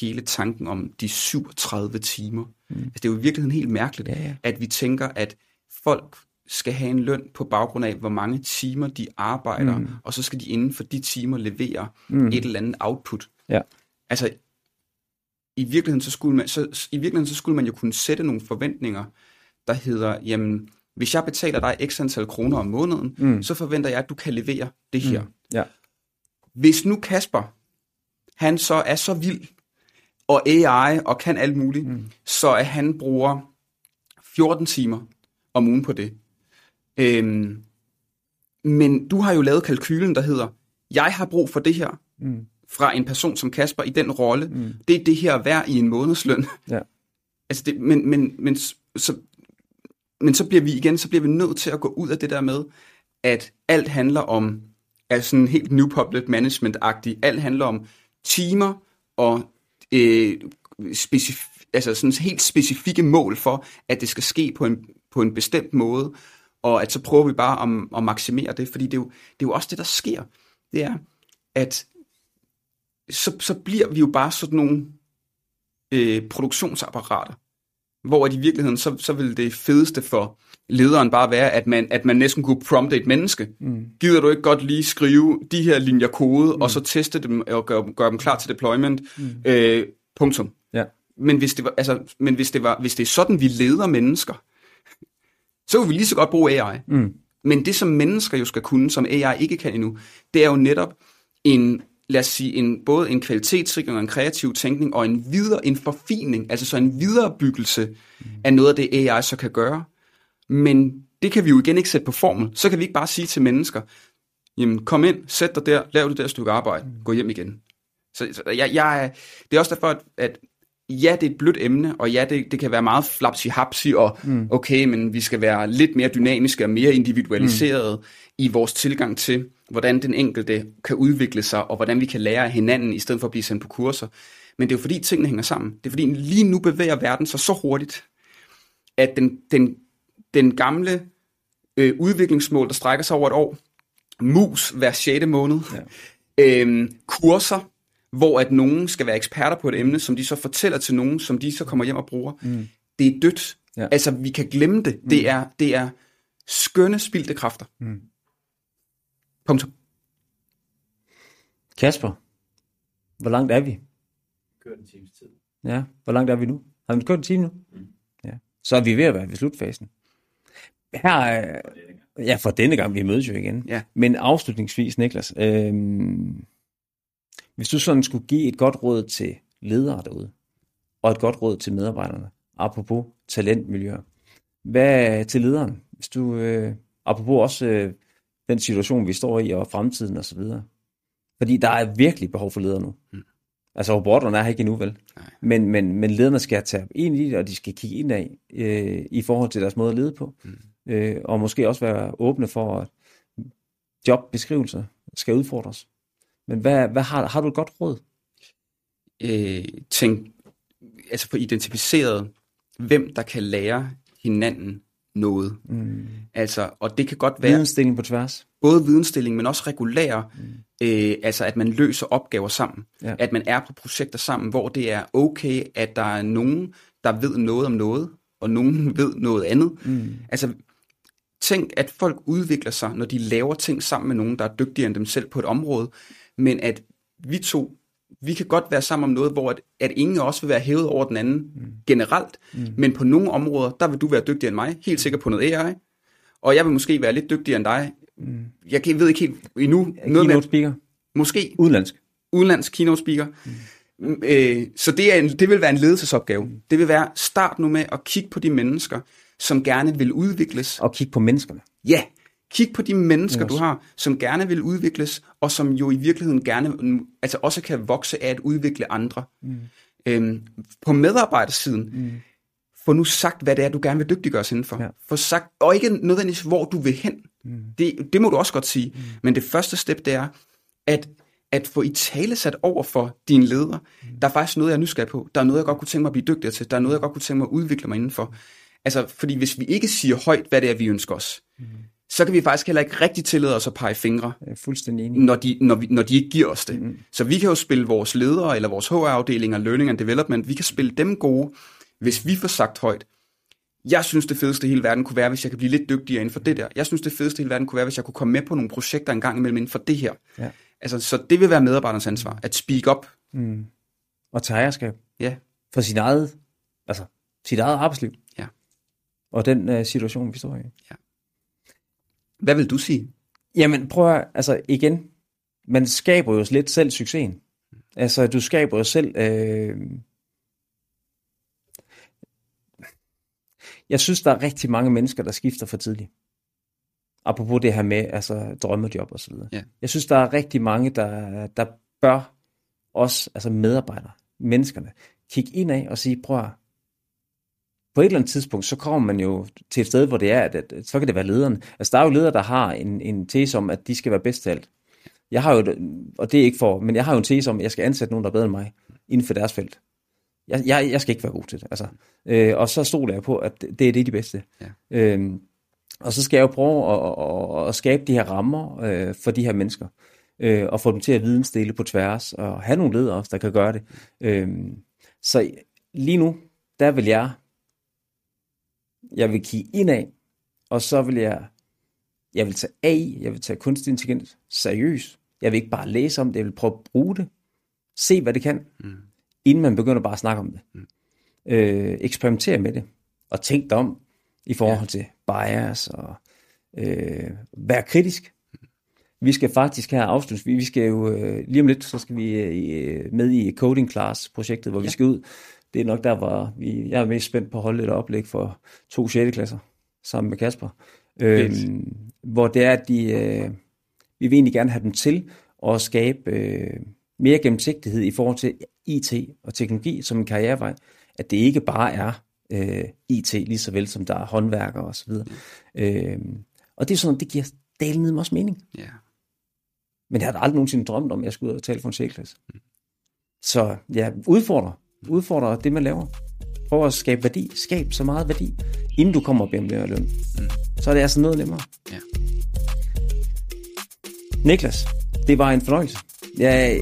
hele tanken om de 37 timer. Mm. Altså, det er jo i virkeligheden helt mærkeligt, ja, ja. at vi tænker, at folk skal have en løn på baggrund af, hvor mange timer de arbejder, mm. og så skal de inden for de timer levere mm. et eller andet output. Ja. Altså, i virkeligheden, så skulle man, så, i virkeligheden så skulle man jo kunne sætte nogle forventninger, der hedder, jamen, hvis jeg betaler dig x antal kroner om måneden, mm. så forventer jeg, at du kan levere det her. Mm. Ja. Hvis nu Kasper, han så er så vild, og AI og kan alt muligt, mm. så at han bruger 14 timer om ugen på det. Øhm, men du har jo lavet kalkylen, der hedder, jeg har brug for det her mm. fra en person som Kasper i den rolle. Mm. Det er det her værd i en månedsløn. Ja. altså det, men, men, men, så, men så bliver vi igen, så bliver vi nødt til at gå ud af det der med, at alt handler om, altså sådan helt new public management-agtigt, alt handler om timer og øh, specif- altså sådan helt specifikke mål for, at det skal ske på en, på en bestemt måde, og at så prøver vi bare at, at maksimere det, fordi det er, jo, det er jo også det, der sker. Det er, at så, så bliver vi jo bare sådan nogle øh, produktionsapparater, hvor i virkeligheden, så, så vil det fedeste for lederen bare være, at man, at man næsten kunne prompte et menneske. Mm. Gider du ikke godt lige skrive de her linjer kode, mm. og så teste dem og gøre, gøre dem klar til deployment? Mm. Øh, punktum. Ja. Men, hvis det, var, altså, men hvis, det var, hvis det er sådan, vi leder mennesker, så vil vi lige så godt bruge AI. Mm. Men det, som mennesker jo skal kunne, som AI ikke kan endnu, det er jo netop en, lad os sige, en, både en kvalitetssikring og en kreativ tænkning, og en videre, en forfining, altså så en viderebyggelse mm. af noget af det, AI så kan gøre. Men det kan vi jo igen ikke sætte på formel. Så kan vi ikke bare sige til mennesker, jamen kom ind, sæt dig der, lav det der stykke arbejde, mm. gå hjem igen. Så, så jeg, jeg, det er også derfor, at, at ja, det er et blødt emne, og ja, det, det kan være meget flapsi-hapsi, og mm. okay, men vi skal være lidt mere dynamiske og mere individualiseret mm. i vores tilgang til, hvordan den enkelte kan udvikle sig, og hvordan vi kan lære af hinanden, i stedet for at blive sendt på kurser. Men det er jo fordi, tingene hænger sammen. Det er fordi, lige nu bevæger verden sig så hurtigt, at den, den, den gamle øh, udviklingsmål, der strækker sig over et år, mus hver 6. måned, ja. øh, kurser, hvor at nogen skal være eksperter på et emne, som de så fortæller til nogen, som de så kommer hjem og bruger. Mm. Det er dødt. Ja. Altså, vi kan glemme det. Mm. Det, er, det er skønne spildte kræfter. Mm. Punktum. Kasper, hvor langt er vi? Kørt en times tid. Ja, hvor langt er vi nu? Har vi kørt en time nu? Mm. Ja. Så er vi ved at være ved slutfasen. Her er... Ja, for denne gang, vi mødes jo igen. Ja. Men afslutningsvis, Niklas, øh, hvis du sådan skulle give et godt råd til ledere derude, og et godt råd til medarbejderne, apropos talentmiljøer, hvad til lederen, hvis du, øh, apropos også øh, den situation, vi står i, og fremtiden og så videre. Fordi der er virkelig behov for ledere nu. Mm. Altså robotterne er her ikke endnu, vel? Nej. Men, men, men lederne skal tage ind i det, og de skal kigge ind af øh, i forhold til deres måde at lede på. Mm. Øh, og måske også være åbne for, at jobbeskrivelser skal udfordres. Men hvad, hvad har, har du et godt råd? Øh, tænk, altså få identificeret, hvem der kan lære hinanden noget. Mm. Altså, og det kan godt være... Vidensdeling på tværs. Både vidensdeling, men også regulær. Mm. Øh, altså, at man løser opgaver sammen. Ja. At man er på projekter sammen, hvor det er okay, at der er nogen, der ved noget om noget, og nogen ved noget andet. Mm. Altså, tænk, at folk udvikler sig, når de laver ting sammen med nogen, der er dygtigere end dem selv på et område men at vi to, vi kan godt være sammen om noget, hvor at, at ingen af os vil være hævet over den anden mm. generelt, mm. men på nogle områder, der vil du være dygtigere end mig, helt sikkert på noget AI, og jeg vil måske være lidt dygtigere end dig. Mm. Jeg ved ikke helt endnu. Noget keynote speaker? Måske. Udenlandsk? Udenlandsk keynote speaker. Mm. Øh, så det, er en, det vil være en ledelsesopgave. Mm. Det vil være, start nu med at kigge på de mennesker, som gerne vil udvikles. Og kigge på menneskerne. Ja, Kig på de mennesker, yes. du har, som gerne vil udvikles, og som jo i virkeligheden gerne, altså også kan vokse af at udvikle andre. Mm. Øhm, på medarbejdersiden, mm. få nu sagt, hvad det er, du gerne vil dygtiggøres indenfor. Ja. Få sagt, og ikke nødvendigvis, hvor du vil hen. Mm. Det, det må du også godt sige. Mm. Men det første step, det er, at at få i tale sat over for dine ledere. Mm. Der er faktisk noget, jeg er nysgerrig på. Der er noget, jeg godt kunne tænke mig at blive dygtigere til. Der er noget, jeg godt kunne tænke mig at udvikle mig indenfor. Altså, fordi hvis vi ikke siger højt, hvad det er, vi ønsker os, mm. Så kan vi faktisk heller ikke rigtig tillade os at pege fingre, Jeg er fuldstændig enig. når de, når, vi, når de ikke giver os det. Mm. Så vi kan jo spille vores ledere, eller vores HR-afdelinger, Learning and Development, vi kan spille dem gode, hvis vi får sagt højt, jeg synes, det fedeste i hele verden kunne være, hvis jeg kan blive lidt dygtigere inden for det der. Jeg synes, det fedeste i hele verden kunne være, hvis jeg kunne komme med på nogle projekter en gang imellem inden for det her. Ja. Altså, så det vil være medarbejdernes ansvar, at speak up. Mm. Og tage ejerskab Ja, for sit eget, altså, sit eget arbejdsliv. Ja. Og den uh, situation, vi står i. hvad vil du sige? Jamen, prøv at, altså igen, man skaber jo lidt selv succesen. Altså, du skaber jo selv... Øh... Jeg synes, der er rigtig mange mennesker, der skifter for tidligt. Apropos det her med altså, drømmejob og så videre. Ja. Jeg synes, der er rigtig mange, der, der bør også, altså medarbejdere, menneskerne, kigge ind af og sige, prøv at, på et eller andet tidspunkt, så kommer man jo til et sted, hvor det er, at, at så kan det være lederen. Altså, der er jo ledere, der har en, en tese om, at de skal være bedst til alt. Jeg har jo, og det er ikke for, men jeg har jo en tese om, at jeg skal ansætte nogen, der er bedre end mig, inden for deres felt. Jeg, jeg, jeg skal ikke være god til det. Altså. Øh, og så stoler jeg på, at det det er det de bedste. Ja. Øhm, og så skal jeg jo prøve at, at, at skabe de her rammer øh, for de her mennesker, øh, og få dem til at vidensdele på tværs, og have nogle ledere også, der kan gøre det. Øhm, så lige nu, der vil jeg, jeg vil kigge indad, og så vil jeg, jeg vil tage AI, jeg vil tage kunstig intelligens seriøst. Jeg vil ikke bare læse om det, jeg vil prøve at bruge det, se hvad det kan, Mm. inden man begynder bare at snakke om det. Mm. Øh, eksperimentere med det, og tænk dig om i forhold ja. til bias, og øh, være kritisk. Vi skal faktisk her afslutte, vi skal jo øh, lige om lidt, så skal vi øh, med i Coding Class projektet, hvor ja. vi skal ud. Det er nok der, hvor vi, jeg er mest spændt på at holde et oplæg for to 6. klasser sammen med Kasper. Øhm, hvor det er, at de, øh, vi vil egentlig gerne have dem til at skabe øh, mere gennemsigtighed i forhold til IT og teknologi som en karrierevej. At det ikke bare er øh, IT, lige så vel som der er håndværkere osv. Øhm, og det er sådan, det giver dalen også mening. Ja. Men jeg havde aldrig nogensinde drømt om, at jeg skulle ud og tale for en C-klasse. Så ja, udfordre. Udfordre det, man laver. Prøv at skabe værdi. Skab så meget værdi, inden du kommer og beder om mere løn. Så er det altså noget nemmere. Ja. Niklas, det var en fornøjelse. Ja,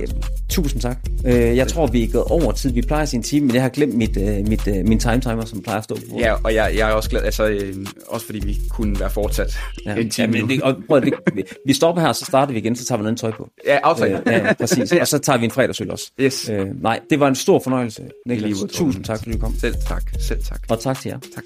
tusind tak. Øh, Jeg tror, vi er gået over tid. Vi plejer at sige en time, men jeg har glemt mit, øh, mit, øh, min time timer, som plejer at stå på. Ja, og jeg, jeg er også glad, altså, øh, også fordi vi kunne være fortsat Ja, en time ja, men det, og prøv, det, vi- vi stopper her, så starter vi igen, så tager vi noget tøj på. Ja, aftale. Øh, ja, præcis. Og så tager vi en fredagsøl også. Yes. Øh, nej, det var en stor fornøjelse, Niklas. Tusind tak, fordi du kom. Selv tak, selv tak. Og tak til jer. Tak.